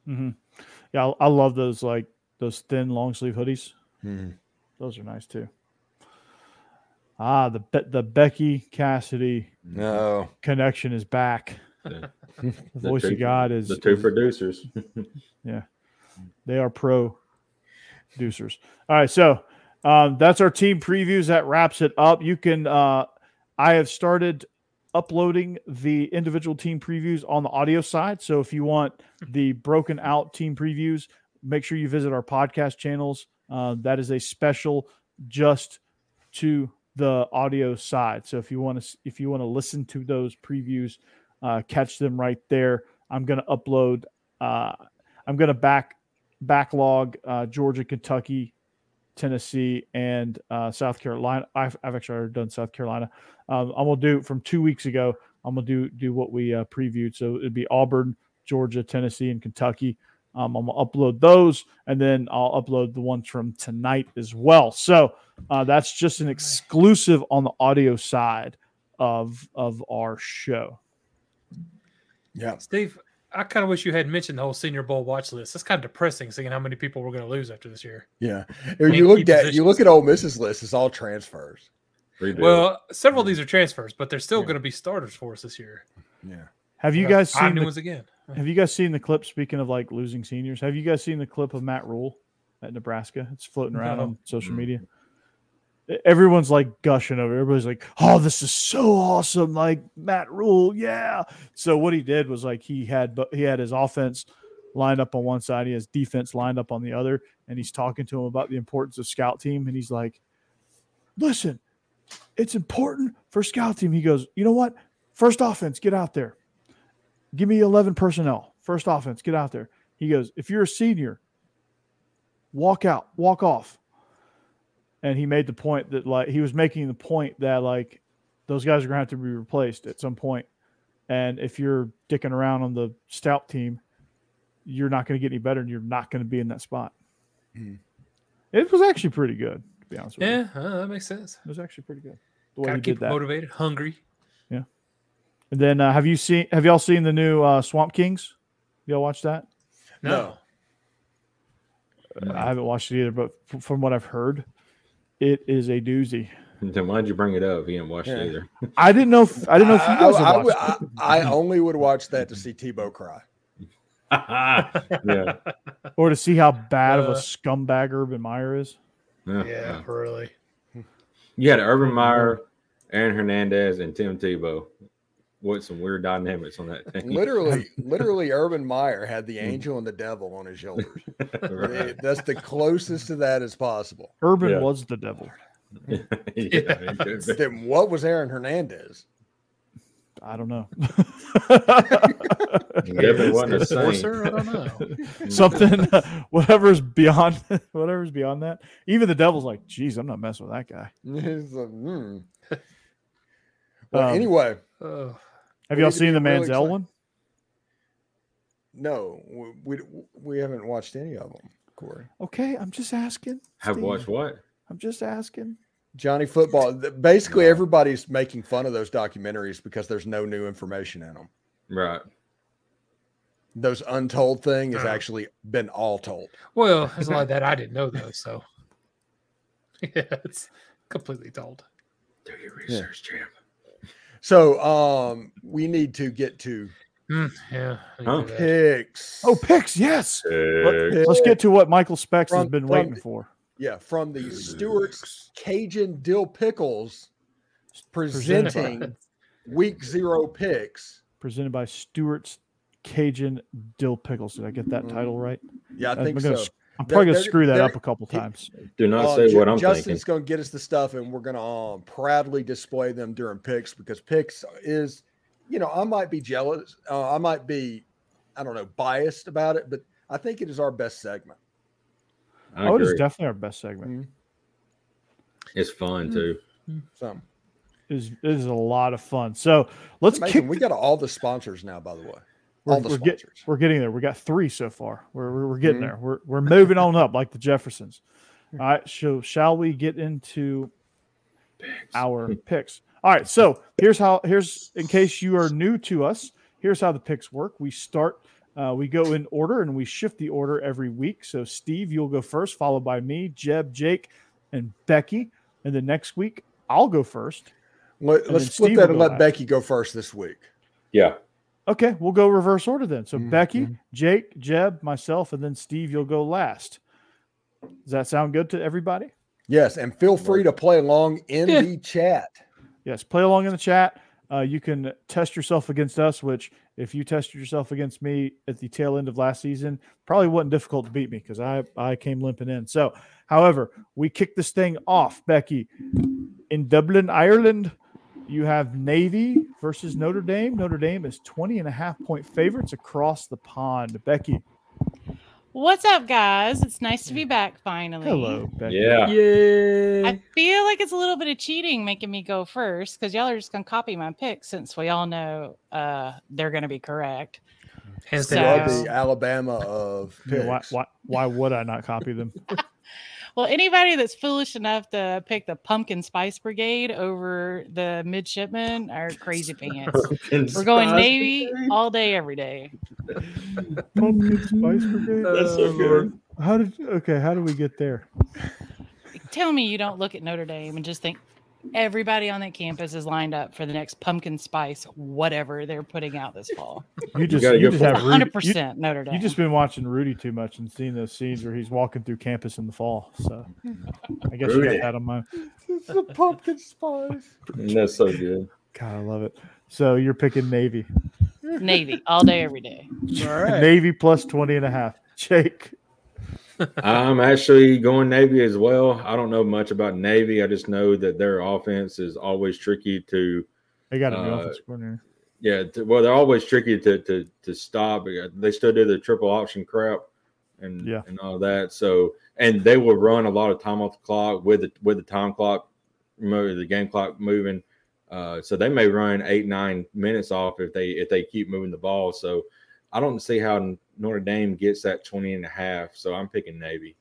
Mm-hmm. hmm Yeah, I, I love those like those thin long sleeve hoodies. Mm-hmm. Those are nice too. Ah, the the Becky Cassidy No, connection is back. Yeah. The The voice two- of God is The two is- producers. Yeah, they are pro producers. All right, so um, that's our team previews. That wraps it up. You can. Uh, I have started uploading the individual team previews on the audio side. So if you want the broken out team previews, make sure you visit our podcast channels. Uh, that is a special just to the audio side. So if you want to, if you want to listen to those previews, uh, catch them right there. I'm going to upload. Uh, I'm going to back backlog uh, Georgia, Kentucky, Tennessee, and uh, South Carolina. I've, I've actually already done South Carolina. Um, I'm gonna do from two weeks ago. I'm gonna do do what we uh, previewed. So it'd be Auburn, Georgia, Tennessee, and Kentucky. Um, I'm gonna upload those, and then I'll upload the ones from tonight as well. So uh, that's just an exclusive on the audio side of of our show. Yeah. Steve, I kind of wish you had mentioned the whole Senior Bowl watch list. That's kind of depressing, seeing how many people we're going to lose after this year. Yeah. If you look key at you look at Ole Miss's list, it's all transfers. Rebuild. Well, several of these are transfers, but they're still Yeah. going to be starters for us this year. Yeah. Have you guys seen new the, ones again? Have you guys seen the clip? Speaking of like losing seniors, have you guys seen the clip of Matt Rhule at Nebraska? It's floating around No. on social Mm. media. Everyone's like gushing over. it. Everybody's like, "Oh, this is so awesome!" Like Matt Rhule, yeah. So what he did was like he had, but he had his offense lined up on one side, he has defense lined up on the other, and he's talking to him about the importance of scout team, and he's like, "Listen, it's important for scout team." He goes, "You know what? First offense, get out there." Give me 11 personnel first offense get out there he goes if you're a senior walk out walk off and he made the point that like he was making the point that like those guys are going to have to be replaced at some point. point and if you're dicking around on the stout team you're not going to get any better and you're not going to be in that spot Hmm. it was actually pretty good to be honest with you Yeah, uh, that makes sense. it was actually pretty good the way Got to he keep did that motivated, hungry. And then uh, have you seen have y'all seen the new uh, swamp kings y'all watch that No. Mm. I haven't watched it either, but f- from what I've heard, it is a doozy. then why'd you bring it up? He didn't watch Yeah. it either. I didn't know. If, I didn't know if you I, guys I- had I watched would- it. I- I only would watch that to see Tebow cry. yeah. or to see how bad of a Uh, scumbag Urban Meyer is. Yeah. Yeah, really. You had Urban Meyer, Aaron Hernandez, and Tim Tebow. What some weird dynamics on that team. Literally, literally, Urban Meyer had the angel and the devil on his shoulders. Right. That's the closest to that as possible. Urban Yeah. was the devil. yeah, it. Then what was Aaron Hernandez? I don't know. Definitely wasn't a saint. Enforcer? I don't know. Something, whatever's beyond, whatever's beyond that. Even the devil's like, geez, I'm not messing with that guy. It's like, hmm. Well, Um, anyway, Have y'all seen the really Manziel excited. one? no, we, we we haven't watched any of them, Corey. Okay, I'm just asking. Have Steve. watched what? I'm just asking. Johnny Football. th- Basically, everybody's making fun of those documentaries because there's no new information in them. Right. Those untold thing has Uh. actually been all told. well, there's a lot of that I didn't know though. So yeah, it's completely told. Do your research, champ. So, um, we need to get to Mm, yeah. I need to Huh. do that. picks. Oh, picks, yes. Let's get to what Michael Specs has been waiting the- for. Yeah, from the Stewart's Cajun Dill Pickles Presented by- presenting week zero picks. presented by Stewart's Cajun Dill Pickles. Did I get that title right? Yeah, I I'm think gonna so. S- I'm probably gonna screw that up a couple times. Do not Uh, say Ju- what I'm Justin's thinking. going to get us the stuff, and we're going to um, proudly display them during picks because picks is, you know, I might be jealous. Uh, I might be, I don't know, biased about it, but I think it is our best segment. I Oh, it is definitely our best segment. It's fun too. Some It is, it is a lot of fun. So let's amazing. kick. we got all the sponsors now, by the way. We're, all the we're, get- we're getting there. We got three so far. We're, we're, we're getting Mhm. there. We're, we're moving on up like the Jeffersons. All right. So shall we get into our picks. All right, so here's how here's in case you are new to us, here's how the picks work. We start uh, we go in order and we shift the order every week. So Steve, you'll go first, followed by me, Jeb, Jake, and Becky. And the next week I'll go first. Let, then us split that and let last. Becky go first this week. Yeah. Okay, we'll go reverse order then. So Mhm. Becky, Jake, Jeb, myself, and then Steve, you'll go last. Does that sound good to everybody? Yes, and feel free to play along in Yeah. the chat. Yes, play along in the chat. Uh, you can test yourself against us, which if you tested yourself against me at the tail end of last season, probably wasn't difficult to beat me because I I came limping in. So, however, we kick this thing off, Becky, in Dublin, Ireland. You have Navy versus Notre Dame. Notre Dame is 20 and a half point favorites across the pond. Becky, What's up, guys? It's nice to be back finally. hello, Becky. Yeah. I feel like it's a little bit of cheating making me go first because y'all are just gonna copy my picks since we all know uh, they're gonna be correct. Hands So- are the Alabama of I mean, why, picks. why, why would I not copy them? Well, anybody that's foolish enough to pick the pumpkin spice brigade over the midshipmen are crazy pants. We're going Navy all day, every day. Pumpkin Spice Brigade. That's so oh, good. How did? Okay, how did we get there? Tell me you don't look at Notre Dame and just think everybody on that campus is lined up for the next pumpkin spice, whatever they're putting out this fall. You just gotta you just have 100% Notre Dame. you just been watching Rudy too much and seeing those scenes where he's walking through campus in the fall. So I guess you Rudy. got that on my. It's the pumpkin spice. That's so good. God, I love it. So you're picking Navy. Navy all day, every day. All right. Navy plus 20 and a half. Jake. I'm actually going Navy as well. I don't know much about Navy. I just know that their offense is always tricky to, They got a new Uh, offense coordinator. yeah. To, well, they're always tricky to to to stop. They still do the triple option crap, and Yeah. and all that. So and they will run a lot of time off the clock with the with the time clock, the game clock moving. Uh, so they may run eight nine minutes off if they if they keep moving the ball. So I don't see how Notre Dame gets that 20 and a half. So I'm picking Navy.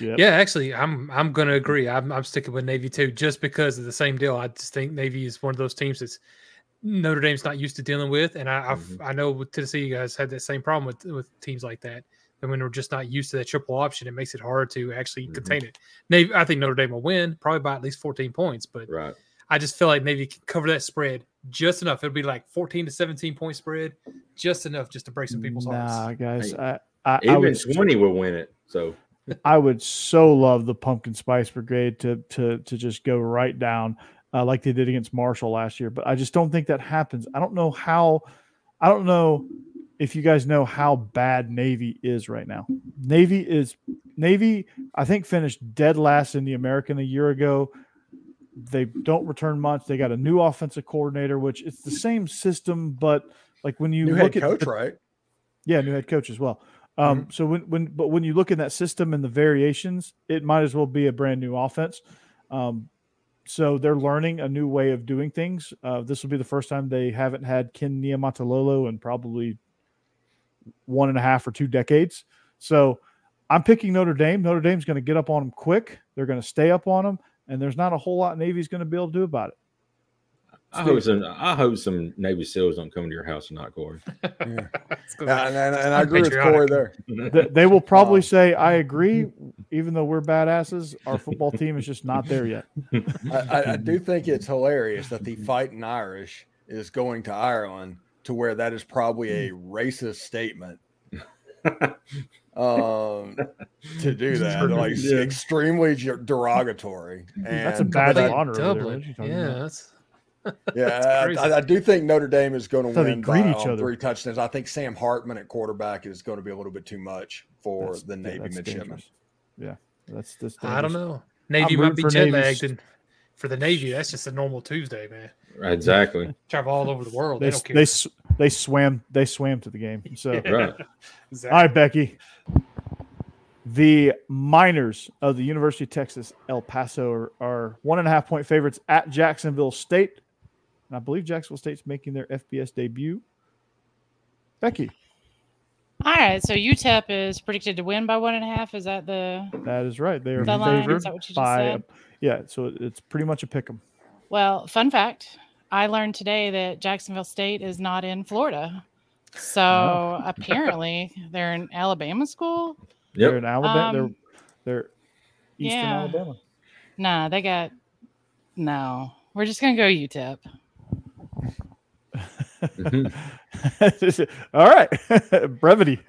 Yep. Yeah, actually, I'm I'm gonna agree. I'm I'm sticking with Navy too, just because of the same deal. I just think Navy is one of those teams that's Notre Dame's not used to dealing with, and I I've, Mhm. I know with Tennessee you guys had that same problem with with teams like that. And when we're just not used to that triple option, it makes it hard to actually Mhm. contain it. Navy, I think Notre Dame will win, probably by at least 14 points, but Right. I just feel like Navy can cover that spread just enough. It'll be like 14 to 17 point spread, just enough just to break some people's Nah, hearts. guys. Hey, I, I, I, would, 20 will win it. So I would so love the Pumpkin Spice Brigade to to to just go right down uh, like they did against Marshall last year. But I just don't think that happens. I don't know how. I don't know if you guys know how bad Navy is right now. Navy is Navy. I think finished dead last in the American a year ago. They don't return much. They got a new offensive coordinator, which it's the same system, but like when you New look head at coach, the- right? yeah, new head coach as well. Um, So when when but when you look in that system and the variations, it might as well be a brand new offense. Um, so they're learning a new way of doing things. Uh, this will be the first time they haven't had Ken Niumatalolo in probably one and a half or two decades. So I'm picking Notre Dame. Notre Dame's going to get up on them quick. They're going to stay up on them, and there's not a whole lot Navy's going to be able to do about it. I hope some I hope some Navy SEALs don't come to your house tonight, Corey. Yeah. It's gonna be- Yeah, and, and, and I agree with Corey there. Th- they will probably Um, say, "I agree," even though we're badasses. Our football team is just not there yet. I, I, I do think it's hilarious that the fighting Irish is going to Ireland to where that is probably a racist statement. Um, to do that, like Yeah. extremely derogatory. And That's a bad Play of honor. over there. What Dublin. are you talking Yeah, that's Yeah, crazy. I, I do think Notre Dame is going to That's they win greet by each um, other. three touchdowns. I think Sam Hartman at quarterback is going to be a little bit too much for That's- the Navy that's midshipmen. dangerous. Yeah, that's this. I don't know. Navy I'm might be for jet lagged, and for the Navy, that's just a normal Tuesday, man. exactly. Travel all over the world. They, They, don't care. they s- they swam they swam to the game. So Yeah. Right. Exactly. all right, Becky. The Miners of the University of Texas El Paso are, are one and a half point favorites at Jacksonville State, and I believe Jacksonville State's making their FBS debut. Becky, All right, so UTEP is predicted to win by one and a half. Is that the that is right. They are The line, is that what you just by said? Yeah. So it's pretty much a pick 'em. well? Fun fact: I learned today that Jacksonville State is not in Florida, so apparently they're in Alabama school. They're in Alabama. Um, they're they're Eastern yeah. Alabama. Nah, they got no. We're just gonna go UTEP. Mhm. All right, brevity.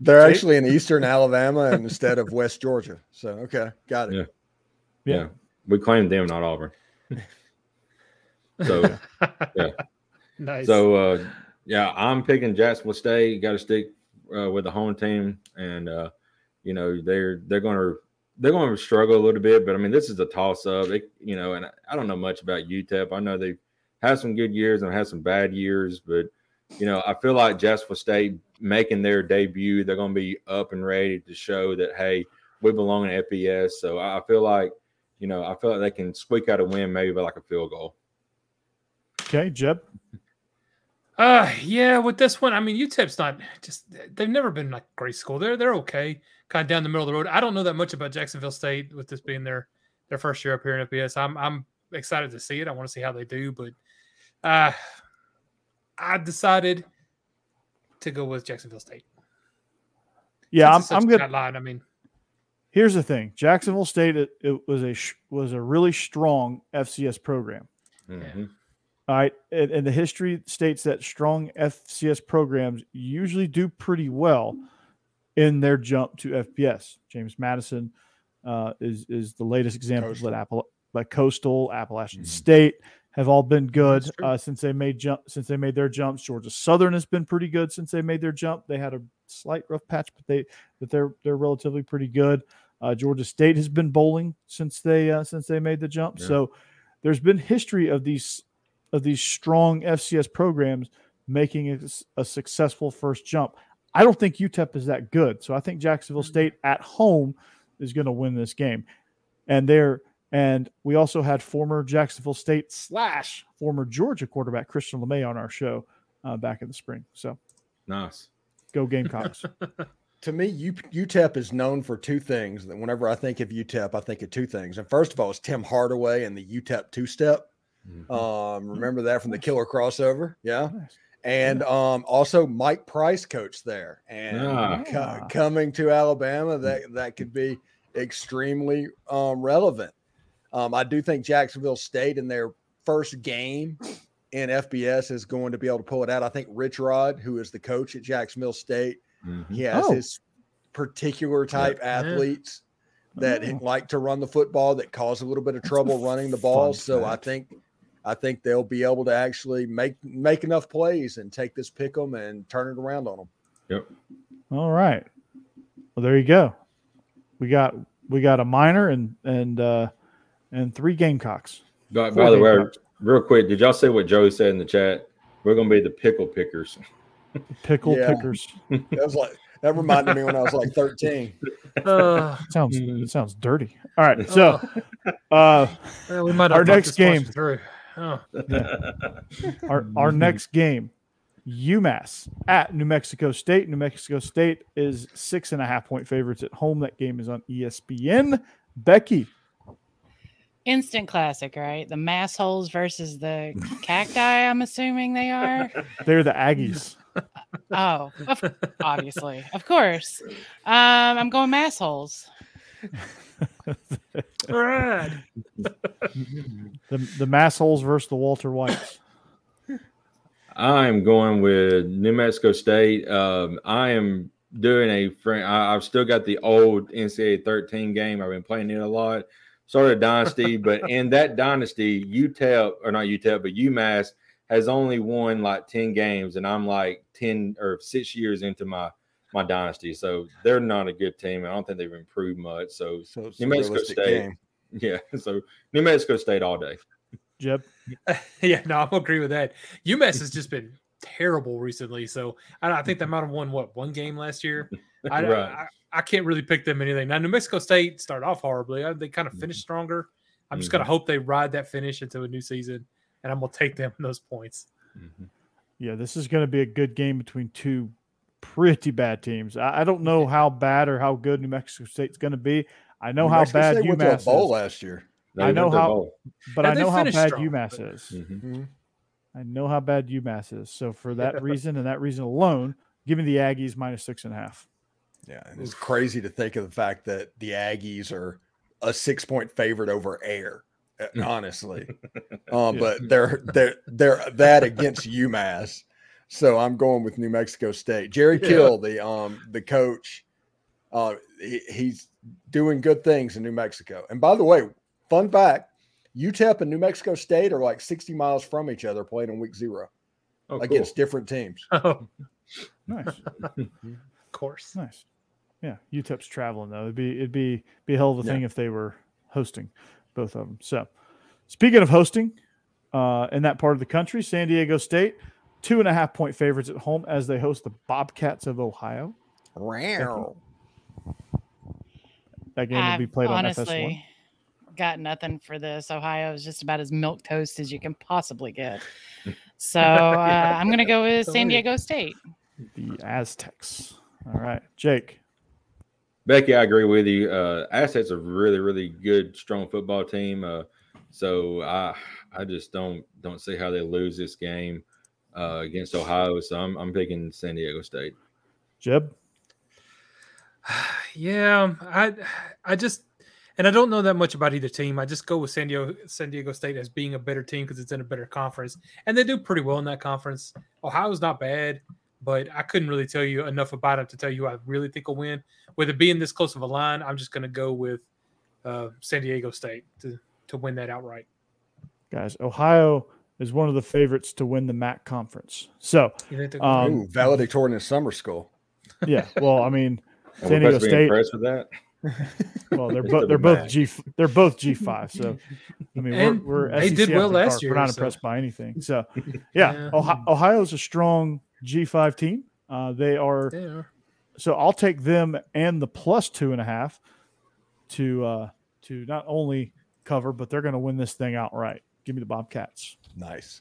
They're actually in Eastern Alabama instead of West Georgia. So okay, got it. Yeah. Yeah. We claim them, not Auburn. So nice. so uh yeah, I'm picking Jacksonville State. Got to stick uh, with the home team, and uh, you know they're they're going to they're going to struggle a little bit. But I mean, this is a toss up. It, you know, and I, don't know much about UTEP. I know they've had some good years and had some bad years, but you know, I feel like Jacksonville State making their debut, they're going to be up and ready to show that hey, we belong in FBS. So I feel like you know, I feel like they can squeak out a win maybe by like a field goal. okay, Jeb. Uh yeah, with this one, I mean UTEP's not just they've never been like great school. They're they're okay, kind of down the middle of the road. I don't know that much about Jacksonville State with this being their their first year up here in FBS. I'm I'm excited to see it. I want to see how they do, but uh I decided to go with Jacksonville State. Yeah, Since I'm, I'm such a good. line. I mean, Here's the thing: Jacksonville State it, it was a was a really strong FCS program. Mhm. All right, and, and the history states that strong FCS programs usually do pretty well in their jump to FBS. James Madison uh, is is the latest example, Coastal. but Apple, but Coastal, Appalachian Mhm. State have all been good uh, since they made jump since they made their jumps. Georgia Southern has been pretty good since they made their jump. They had a slight rough patch, but they but they're they're relatively pretty good. Uh, Georgia State has been bowling since they uh, since they made the jump. Yeah. So there's been history of these of these strong FCS programs making a successful first jump. I don't think UTEP is that good, so I think Jacksonville State at home is going to win this game. And they're and we also had former Jacksonville State slash former Georgia quarterback Christian LeMay on our show uh, back in the spring. So Nice. go Gamecocks. to me, UTEP is known for two things. That whenever I think of UTEP, I think of two things. And first of all, it's Tim Hardaway and the UTEP two step. Mhm. Um, remember that from the Killer crossover? Yeah. Nice. And um, also Mike Price coach there. And Ah. co- coming to Alabama, that that could be extremely um, relevant. Um, I do think Jacksonville State in their first game in FBS is going to be able to pull it out. I think Rich Rod, who is the coach at Jacksonville State, Mhm. he has Oh. his particular type Yeah. athletes that Oh. like to run the football that cause a little bit of trouble running the ball. fun So I think I think they'll be able to actually make make enough plays and take this pick 'em and turn it around on them. Yep. All right. Well, there you go. We got we got a minor and and uh and three Gamecocks. By, by the way, real quick, did y'all see what Joey said in the chat? We're gonna be the pickle pickers. Pickle Yeah. pickers. That was like that reminded me when I was like 13. uh, Sounds Mm. it sounds dirty. All right. So uh well, we might Our next game. through. Oh, our our next game, UMass at New Mexico State. New Mexico State is six and a half point favorites at home. That game is on ESPN. Becky, Instant classic, right? The massholes versus the cacti. I'm assuming they are. they're the Aggies. Oh, of, obviously, of course. Um, I'm going mass holes. all right. The the mass holes versus the Walter Whites. I'm going with New Mexico State. Um, I am doing a friend. I've still got the old NCAA 13 game. I've been playing it a lot. Started a dynasty, but in that dynasty, UTEP or not UTEP, but UMass has only won like 10 games, and I'm like 10 or six years into my my dynasty. So they're not a good team. I don't think they've improved much. So So New Mexico State. game. yeah, so New Mexico State all day. Jeb, yeah, no, I'm agree with that. UMass has just been terrible recently, so I, I think they might have won what one game last year. I, Right. I, I can't really pick them anything. Now, New Mexico State started off horribly. They kind of mm-hmm. finished stronger. I'm just mm-hmm. gonna hope they ride that finish into a new season, and I'm gonna take them in those points. Mhm. yeah, this is going to be a good game between two pretty bad teams. I, I don't know how bad or how good New Mexico State's going to be. I know New how Mexico bad State went to a bowl is, last year. They I know how- but Yeah, I know how bad strong, UMass but- is. Mhm. I know how bad UMass is. So for that reason and that reason alone, give me the Aggies minus six and a half. Yeah, and it's crazy to think of the fact that the Aggies are a six point favorite over Air. Uh, Honestly, uh, Yeah. but they're they're they're that against UMass. So I'm going with New Mexico State. Jerry Yeah. Kill, the um the coach, uh, he, he's doing good things in New Mexico. And by the way, fun fact: UTEP and New Mexico State are like 60 miles from each other, playing in week zero Oh, cool. against different teams. Oh, Nice, of course. nice. Yeah, UTEP's traveling though. It'd be it'd be be a hell of a Yeah. thing if they were hosting both of them. So, speaking of hosting, uh, in that part of the country, San Diego State two and a half point favorites at home as they host the Bobcats of Ohio. Wow. That game will be I've- played on FS1. honestly, got nothing for this. Ohio is just about as milk toast as you can possibly get. So uh, I'm going to go with San Diego State. The Aztecs. All right, Jake. Becky, I agree with you. Uh, Aztecs are really, really good, strong football team. Uh, so I, I just don't don't see how they lose this game uh, against Ohio. So I'm, I'm picking San Diego State. Jeb. Yeah, I, I just, and I don't know that much about either team. I just go with San Diego, San Diego State as being a better team because it's in a better conference, and they do pretty well in that conference. Ohio's not bad, but I couldn't really tell you enough about it to tell you I really think will win. With it being this close of a line, I'm just going to go with uh, San Diego State to to win that outright. Guys, Ohio is one of the favorites to win the MAC conference. So, um, Ooh, valedictorian in summer school. Yeah, well, I mean, San Diego State. Impressed with that. well, they're both they're both G they're both G five. So, I mean, and we're, we're they SEC did well last year. We're not so. impressed by anything. So, yeah, yeah. Ohio, Ohio's a strong G five team. Uh, they are, they are. So I'll take them and the plus two and a half to uh, to not only cover, but they're going to win this thing outright. Give me the Bobcats. Nice.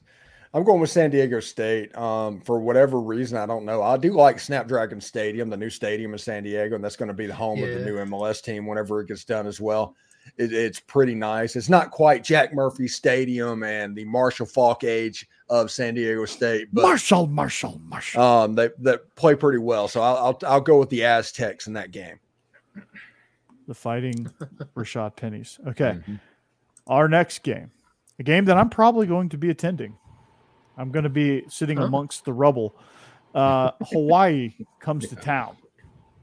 I'm going with San Diego State. Um, for whatever reason, I don't know. I do like Snapdragon Stadium, the new stadium in San Diego, and that's going to be the home yeah. of the new MLS team whenever it gets done as well. It, it's pretty nice. It's not quite Jack Murphy Stadium and the Marshall Faulk age of San Diego State, but Marshall, Marshall, Marshall. Um, they that play pretty well. So I'll, I'll I'll go with the Aztecs in that game. The fighting Rashaad Pennies. Okay. Mm-hmm. Our next game, a game that I'm probably going to be attending. I'm going to be sitting huh? amongst the rubble. Uh, Hawaii comes to town,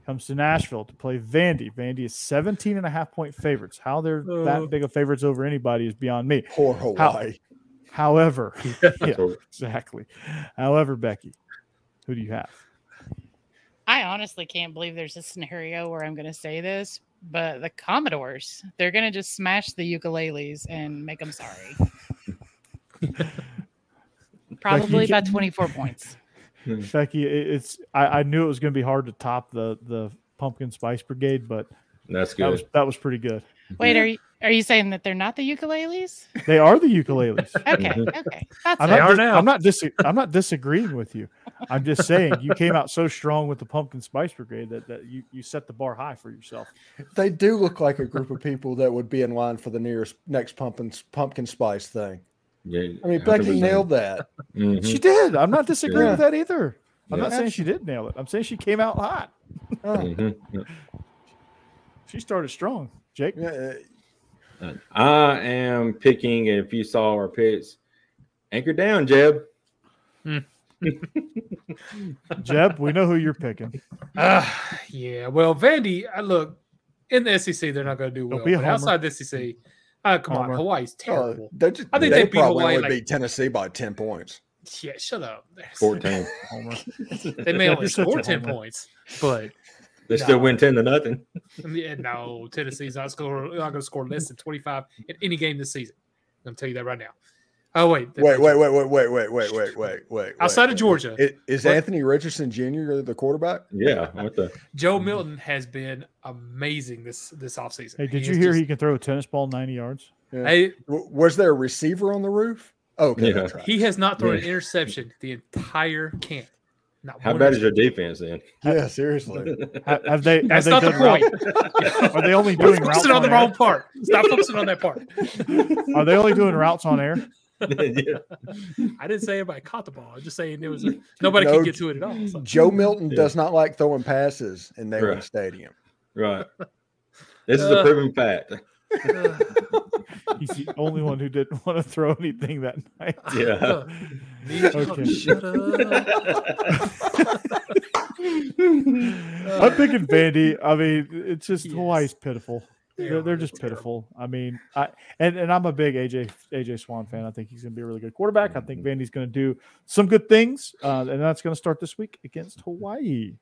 comes to Nashville to play Vandy. Vandy is 17 and a half point favorites. How they're uh, that big of favorites over anybody is beyond me. Poor Hawaii. How, however, yeah, exactly. However, Becky, who do you have? I honestly can't believe there's a scenario where I'm going to say this, but the Commodores, they're going to just smash the ukuleles and make them sorry. Probably about 24 points. Hmm. Becky, it's I, I knew it was going to be hard to top the the pumpkin spice brigade, but that's good. That was, that was pretty good. Wait, are you are you saying that they're not the ukuleles? They are the ukuleles. okay, okay. That's I'm, not dis- I'm not dis- I'm not disagreeing with you. I'm just saying you came out so strong with the pumpkin spice brigade that, that you, you set the bar high for yourself. They do look like a group of people that would be in line for the nearest next pumpkin pumpkin spice thing. Yeah, I mean Becky nailed that. Mm-hmm. She did. I'm not disagreeing yeah. with that either. I'm yeah. not saying she did nail it. I'm saying she came out hot. Mm-hmm. she started strong. Jake. Uh, I am picking. If you saw our picks, anchor down, Jeb. Hmm. Jeb, we know who you're picking. Uh, yeah. Well, Vandy, I look in the SEC, they're not going to do well. But outside the SEC, uh, come Homer. on, Hawaii's uh, terrible. Uh, just, I think they, they beat Hawaii. Would like, beat Tennessee by ten points. Yeah, shut up. 14. they may only score 10 points, but they no. still win 10 to nothing. Yeah, no, Tennessee's not, score, not going to score less than 25 in any game this season. I'm going to tell you that right now. Oh wait, wait, wait, wait, wait, wait, wait, wait, wait, wait, wait. Outside of Georgia, is, is Anthony Richardson Jr. the quarterback? Yeah, what the Joe Milton has been amazing this this offseason. Hey, did he you hear just, he can throw a tennis ball 90 yards? Yeah. Hey, was there a receiver on the roof? Oh, okay, yeah. he has not thrown yeah. an interception the entire camp. Not How bad is your defense then? Yeah, seriously. have, have they? That's they not the point. Are they only doing routes on, on the wrong part? Stop focusing on that part. Are they only doing routes on air? yeah. I didn't say anybody caught the ball. I'm just saying it was a, nobody no, could get to it at all. So. Joe Milton yeah. does not like throwing passes in Neyland right. Stadium. Right. This is a uh, proven fact. He's the only one who didn't want to throw anything that night. Yeah. okay. Shut up. I'm picking Vandy. I mean, it's just yes. Hawaii's pitiful. They're, they're just pitiful. I mean, I and, and I'm a big AJ AJ Swann fan. I think he's going to be a really good quarterback. I think Vandy's going to do some good things, uh, and that's going to start this week against Hawaii.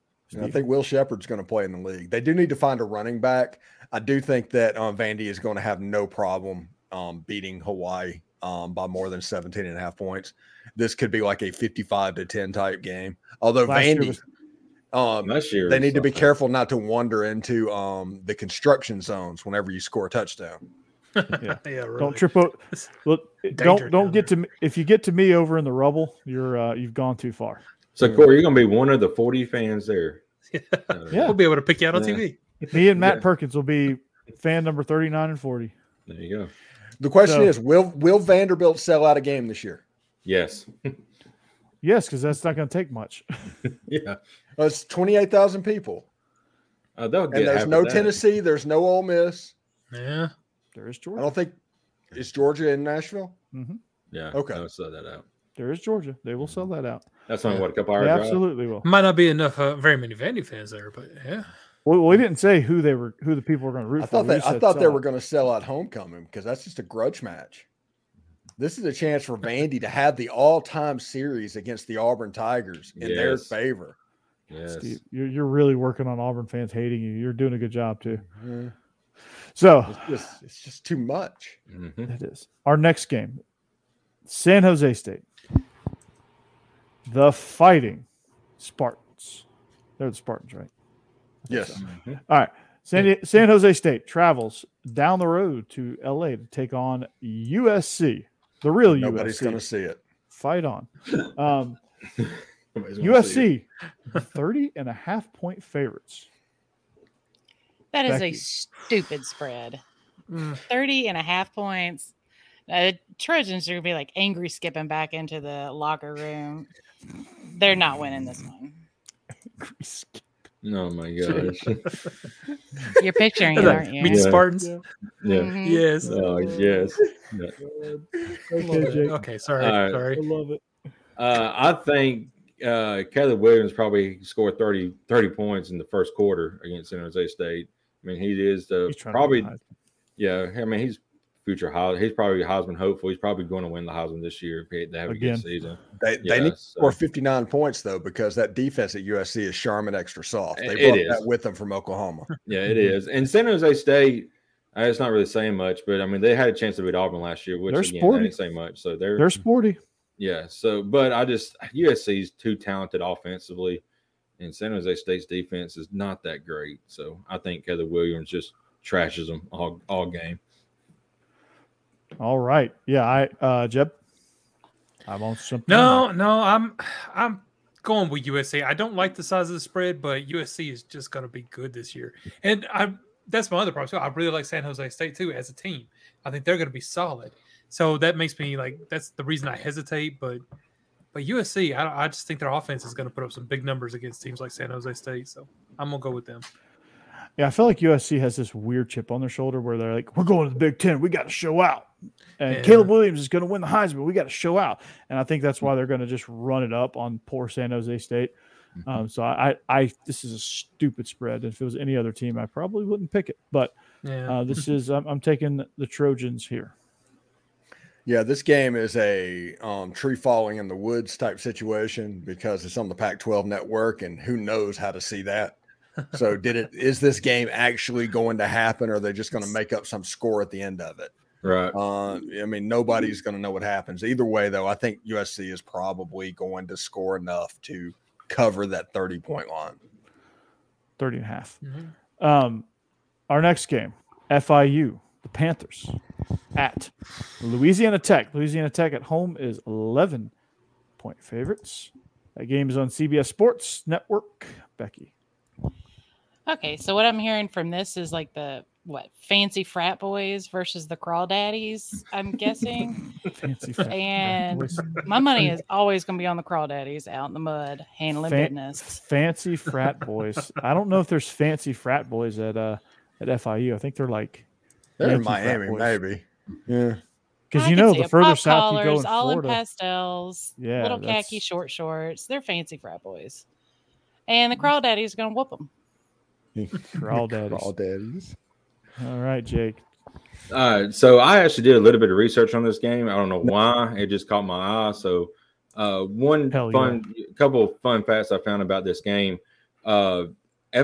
I think Will Sheppard's going to play in the league. They do need to find a running back. I do think that um, Vandy is going to have no problem um, beating Hawaii um, by more than 17 and a half points. This could be like a 55 to 10 type game. Although Last Vandy, was, um, year they need to be careful not to wander into um, the construction zones whenever you score a touchdown. Yeah. yeah, really. Don't trip over. Look, don't don't down get to me. If you get to me over in the rubble, you're uh, you've gone too far. So Corey, you're gonna be one of the 40 fans there. Uh, Yeah. We'll be able to pick you out on Yeah. TV. Me and Matt Yeah. Perkins will be fan number 39 and 40. There you go. The question So- is, will will Vanderbilt sell out a game this year? Yes. Yes, because that's not going to take much. yeah. Uh, It's twenty eight thousand people, Uh, get and there's no of that. Tennessee, there's no Ole Miss. Yeah. There is Georgia. I don't think is Georgia in Nashville. hmm Yeah. Okay. I'll sell that out. There is Georgia. They will sell that out. That's only what a couple hours They drive. absolutely will. Might not be enough, uh, very many Vandy fans there, but yeah. Well, we didn't say who they were, who the people were going to root I for. thought We that I thought they were going to sell out homecoming because that's just a grudge match. This is a chance for Vandy to have the all time series against the Auburn Tigers in their favor. Yes. Steve, you're, you're really working on Auburn fans hating you. You're doing a good job too. Mhm. So It's just it's just too much. Mhm. it is our next game. San Jose State. The Fighting Spartans. They're the Spartans, right? Yes. Mhm. All right. San, San Jose State travels down the road to LA to take on USC, the real Nobody's USC. Nobody's going to see it. Fight on. Um, Nobody's gonna see it. USC, 30 and a half point favorites. That is Becky. a stupid spread. Mm. 30 and a half points. Uh, Trojans are going to be like angry skipping back into the locker room. They're not winning this one. Oh my gosh. You're picturing it, aren't you? the Yeah. Spartans. Yeah. yeah. Mhm. Yes. Oh yes. Yeah. Okay, Jake. Okay, sorry. All right. I love it. Uh, I think uh, Caleb Williams probably scored 30, 30 points in the first quarter against San Jose State. I mean, he is the probably yeah. I mean, he's future Heisman. He's probably Heisman hopeful. He's probably going to win the Heisman this year if they have a Again. good season. They, Yeah, they need to so- score 59 points though because that defense at USC is Charmin extra soft. They brought is. that with them from Oklahoma. Yeah, it is. And San Jose State, uh, it's not really saying much, but I mean, they had a chance to beat Auburn last year, which They're again, sporty. they didn't say much. So they're, They're sporty. Yeah. So, but I just USC is too talented offensively, and San Jose State's defense is not that great. So I think Caleb Williams just trashes them all all game. All right. Yeah, I uh Jeb. I'm on something. No, no, I'm I'm going with USC. I don't like the size of the spread, but USC is just going to be good this year. And I that's my other problem. So I really like San Jose State too as a team. I think they're going to be solid. So that makes me like that's the reason I hesitate. But but USC, I, I just think their offense is going to put up some big numbers against teams like San Jose State. So I'm gonna go with them. Yeah, I feel like USC has this weird chip on their shoulder where they're like, "We're going to the Big Ten. We got to show out." And Yeah. Caleb Williams is going to win the Heisman. We got to show out, and I think that's why they're going to just run it up on poor San Jose State. Um, so I, I, I, this is a stupid spread. If it was any other team, I probably wouldn't pick it. But Yeah. uh, this is, I'm, I'm taking the Trojans here. Yeah, this game is a um, tree falling in the woods type situation because it's on the Pac-12 network, and who knows how to see that. So, did it? Is this game actually going to happen, or are they just going to make up some score at the end of it? Right. Uh, I mean, nobody's going to know what happens. Either way, though, I think USC is probably going to score enough to cover that 30 point line. 30 and a half. Mhm. Um, our next game, FIU, the Panthers at Louisiana Tech. Louisiana Tech at home is 11 point favorites. That game is on CBS Sports Network. Becky. Okay, so what I'm hearing from this is like the what fancy frat boys versus the crawl daddies, I'm guessing. Fancy fat And. My money is always going to be on the crawl daddies out in the mud handling Fan- business. fancy frat boys. I don't know if there's fancy frat boys at uh at FIU. I think they're like They're in Yankee frat Miami, maybe. Yeah. because you know the further Pop south you go collars, in all in pastels, Yeah, little khaki short shorts. They're fancy frat boys, and the crawdaddies are going to whoop them. crawl daddies. All daddies. All right, Jake. All right, so I actually did a little bit of research on this game. I don't know why it just caught my eye. So, uh, one Hell fun, couple of fun facts I found about this game. Uh,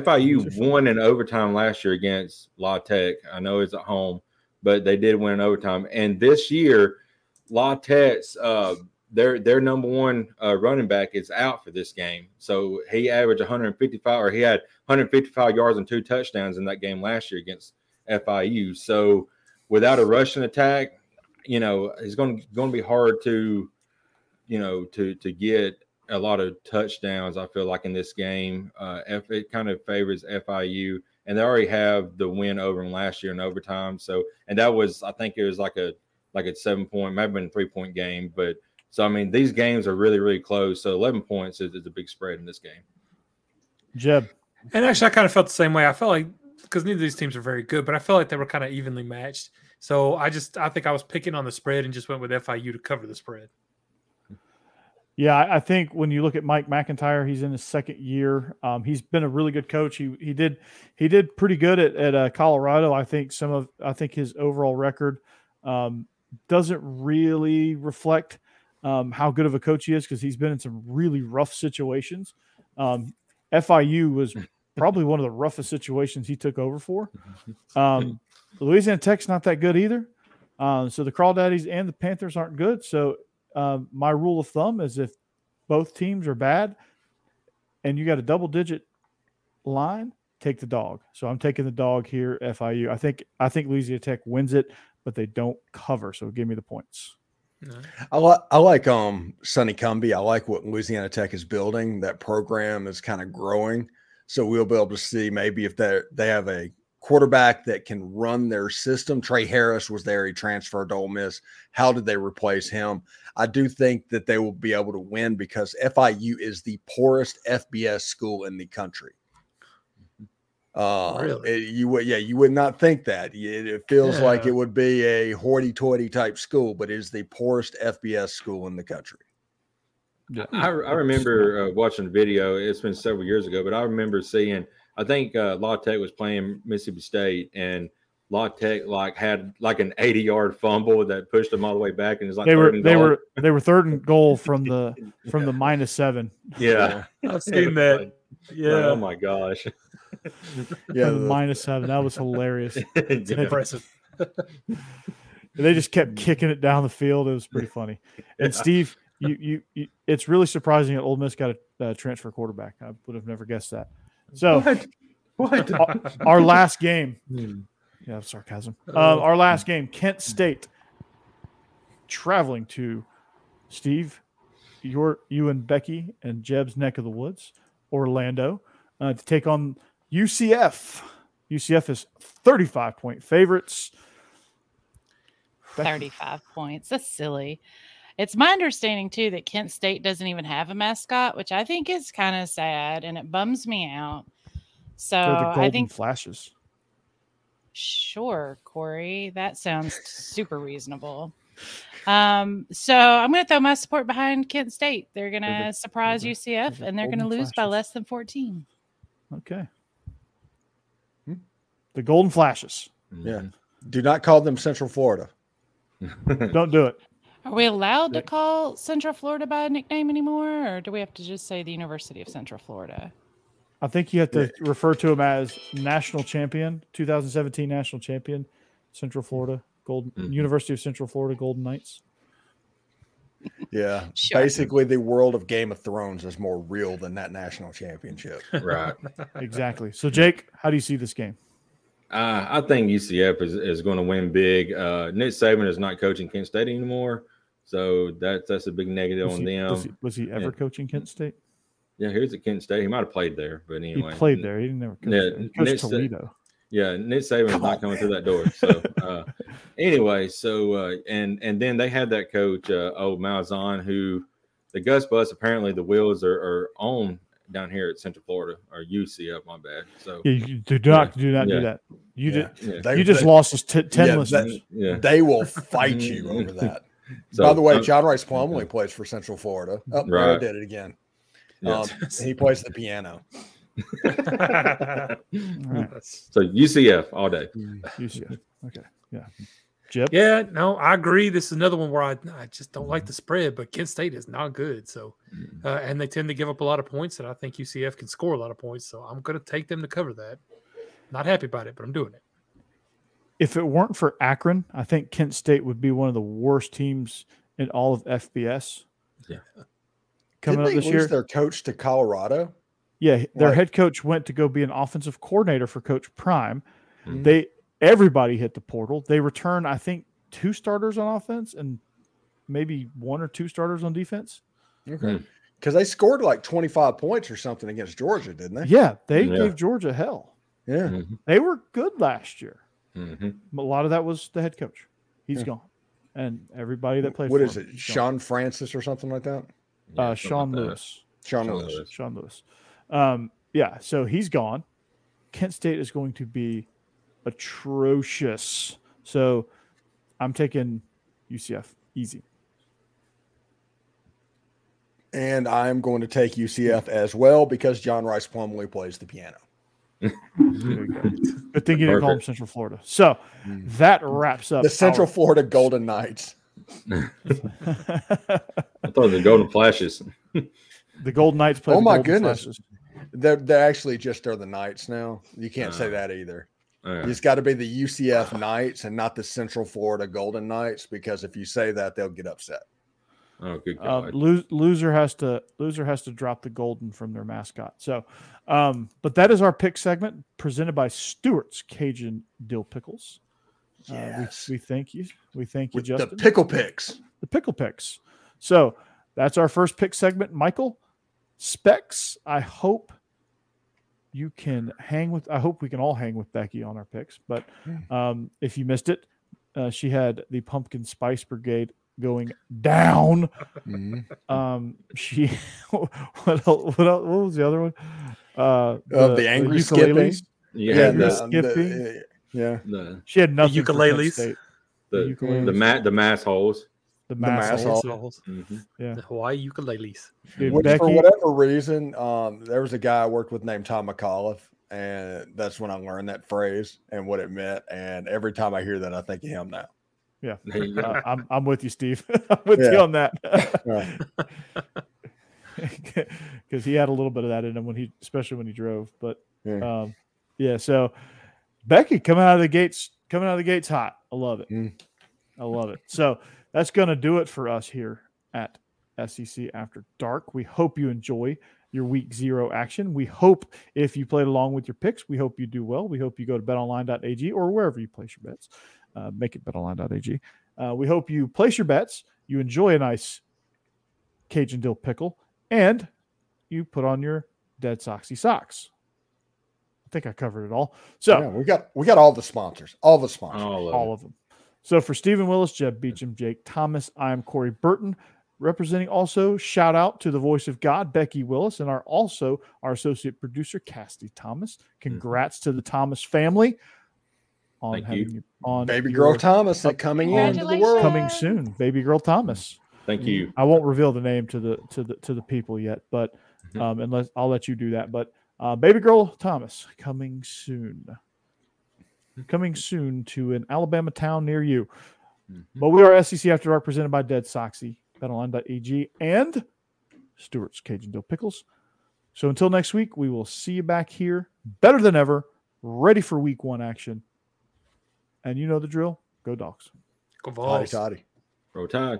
FIU won in overtime last year against La Tech. I know it's at home, but they did win in overtime. And this year, La Tech's uh, their their number one uh, running back is out for this game. So he averaged 155, or he had 155 yards and two touchdowns in that game last year against FIU. So without a rushing attack, you know, it's going to going to be hard to, you know, to to get a lot of touchdowns. I feel like in this game, uh, F, it kind of favors FIU, and they already have the win over them last year in overtime. So, and that was, I think it was like a like a seven point, maybe been a three point game, but so I mean these games are really really close. So eleven points is, is a big spread in this game. Jeb. And actually, I kind of felt the same way. I felt like because neither of these teams are very good, but I felt like they were kind of evenly matched. So I just I think I was picking on the spread and just went with FIU to cover the spread. Yeah, I think when you look at Mike MacIntyre, he's in his second year. Um, he's been a really good coach. He he did he did pretty good at at uh, Colorado. I think some of I think his overall record um, doesn't really reflect um, how good of a coach he is because he's been in some really rough situations. Um, FIU was probably one of the roughest situations he took over for. Um, Louisiana Tech's not that good either. Uh, so the Crawdaddies and the Panthers aren't good. So uh, my rule of thumb is if both teams are bad and you got a double digit line, take the dog. So I'm taking the dog here, FIU. I think I think Louisiana Tech wins it, but they don't cover. So give me the points. I like I like um Sonny Cumbie. I like what Louisiana Tech is building. That program is kind of growing. So we'll be able to see maybe if they have a quarterback that can run their system. Tre Harris was there. He transferred to Ole Miss. How did they replace him? I do think that they will be able to win because FIU is the poorest FBS school in the country. Uh, Really? it- you would, yeah, you would not think that. It, it feels like it would be a hoity-toity type school, but it is the poorest FBS school in the country. I, I remember uh, watching a video. It's been several years ago, but I remember seeing. I think uh, La Tech was playing Mississippi State, and La Tech like had like an eighty-yard fumble that pushed them all the way back, and it's like They were third and they goal. were they were third and goal from the from the minus seven. yeah. I've seen that. Yeah, Oh my gosh. Yeah, the the- seven. That was hilarious. Yeah. impressive. They just kept kicking it down the field. It was pretty funny. And Yeah. Steve, you, you, you it's really surprising that Ole Miss got a uh, transfer quarterback. I would have never guessed that. So What? What? our, our last game, Hmm. yeah, sarcasm. Um, our last game, Kent State traveling to Steve, your you and Becky and Jeb's neck of the woods, Orlando, uh, to take on UCF. UCF is 35 point favorites. Becky. 35 points. That's silly. It's my understanding too that Kent State doesn't even have a mascot, which I think is kind of sad and it bums me out. So the I think flashes. sure, Corey, that sounds super reasonable. Um, so I'm going to throw my support behind Kent State. They're going They're the- to surprise the- UCF the and they're going to Golden lose by less than 14. Okay. The golden flashes. Yeah. Do not call them Central Florida. Don't do it. Are we allowed to call Central Florida by a nickname anymore, or do we have to just say the University of Central Florida? I think you have to refer to them as national champion, 2017 national champion, Central Florida Golden Mhm. University of Central Florida Golden Knights. Yeah. Sure. Basically, the world of Game of Thrones is more real than that national championship. Right. Exactly. So, Jake, how do you see this game? Uh, I think UCF is, is going to win big. Uh, Nick Saban is not coaching Kent State anymore, so that's that's a big negative Was on he, them. was he, was he ever Yeah. coaching Kent State? Yeah, here's at Kent State. He might have played there, but anyway, He played there. He didn't never coach Yeah, there. He coached Nick Toledo. Yeah, Nick Saban's Come not coming man. through that door. So uh, anyway, so uh, and and then they had that coach, uh, oh Malzahn, who the Gus Bus apparently the wheels are, are on down here at Central Florida or UCF. My bad. So Yeah, you do not do not Yeah. do that. You Yeah. did. yeah, They- You just they- lost us t- ten Yeah, listeners. that- yeah. They will fight you over that. So, By the way, um, John Rhys Plumlee plays for Central Florida. Oh, there I Right. did it again. yeah. Um, he plays the piano. All right. so UCF all day. UCF. Okay. Yeah. Jeb. Yeah, no, I agree. This is another one where I, I just don't like the spread, but Kent State is not good. So, uh, and they tend to give up a lot of points, and I think UCF can score a lot of points. So I'm going to take them to cover that. Not happy about it, but I'm doing it. If it weren't for Akron, I think Kent State would be one of the worst teams in all of FBS. Yeah. Coming Didn't up they this lose year. their coach to Colorado? yeah, their Right. head coach went to go be an offensive coordinator for Coach Prime. Mhm. They everybody hit the portal. They return, I think, two starters on offense and maybe one or two starters on defense. Okay. Because they scored like 25 points or something against Georgia, didn't they? Yeah, they Yeah. gave Georgia hell. Yeah. Mhm. They were good last year. Mhm. A lot of that was the head coach. He's Yeah. gone. And everybody that played What is him, it? he's gone. Sean Francis or something like that? Yeah, uh, Sean like that. Lewis. Sean, Sean Lewis. Lewis. Sean Lewis. Um, yeah, so he's gone. Kent State is going to be atrocious. So I'm taking UCF easy. And I'm going to take UCF as well because John Rhys Plumlee plays the piano. There you go. Good thing you didn't call him Perfect. Central Florida. So that wraps up The Central our- Florida Golden Knights. I thought the Golden Flashes. the Golden Knights play. Oh the my Golden goodness. Flashes. They're, they're actually just are the Knights now. You can't say Uh, that either. Yeah. It's got to be the UCF Knights and not the Central Florida Golden Knights because if you say that, they'll get upset. Oh, good Um, God. lo- loser has to loser has to drop the golden from their mascot. So, um, but that is our pick segment presented by Stewart's Cajun Dill Pickles. Uh, Yes. we, we thank you. We thank you, With the pickle picks. the pickle picks. So that's our first pick segment. Michael Specs. I hope you can hang with. I hope we can all hang with Becky on our picks. But um, if you missed it, uh, she had the pumpkin spice brigade going down. Um, she what else, what, else, what was the other one? Uh, Uh, the angry ukuleles. skipping. Yeah, Yeah, the, the the, skipping. the- yeah. the, She had nothing. for Kent ukuleles. State. the, ukuleles. the, mat, the mass holes. The The mass. mass holes. hole. Assholes. Mhm. Yeah. The Hawaii ukuleles. Dude, Which, for whatever reason, um, there was a guy I worked with named Tom McAuliffe, and that's when I learned that phrase and what it meant. And every time I hear that, I think of him now. yeah. There you go. Uh, I'm I'm with you, Steve. I'm with you on that. Because he had a little bit of that in him when he, especially when he drove. But Yeah. um, yeah. So Becky coming out of the gates, coming out of the gates hot. I love it. Mm. I love it. So that's gonna do it for us here at SEC After Dark. We hope you enjoy your week zero action. We hope if you played along with your picks, we hope you do well. We hope you go to betonline.ag or wherever you place your bets. Uh, make it betonline.ag. Uh, we hope you place your bets, you enjoy a nice Cajun dill pickle, and you put on your Deadsoxy socks. I think I covered it all. So Yeah, we got we got all the sponsors, all the sponsors. All of all of them. So for Stephen Willis, Jeb Beecham, Jake Thomas, I am Corey Burton. Representing also, shout out to the voice of God, Becky Willis, and our also our associate producer, Cassidy Thomas. Congrats to the Thomas family on Thank having you. you on Baby your- girl Thomas that coming into the world. coming soon, baby girl Thomas. Thank you. I won't reveal the name to the to the to the people yet, but Mhm. um, unless I'll let you do that. But uh, baby girl Thomas coming soon, coming soon to an Alabama town near you. Mhm. But we are SEC After Dark presented by Deadsoxy, BetOnline.ag, and Stewart's Cajun Dill Pickles. So until next week, we will see you back here, better than ever, ready for Week One action. And you know the drill. Go dogs. Go Toddy, Vols. toddy. Roll Tide.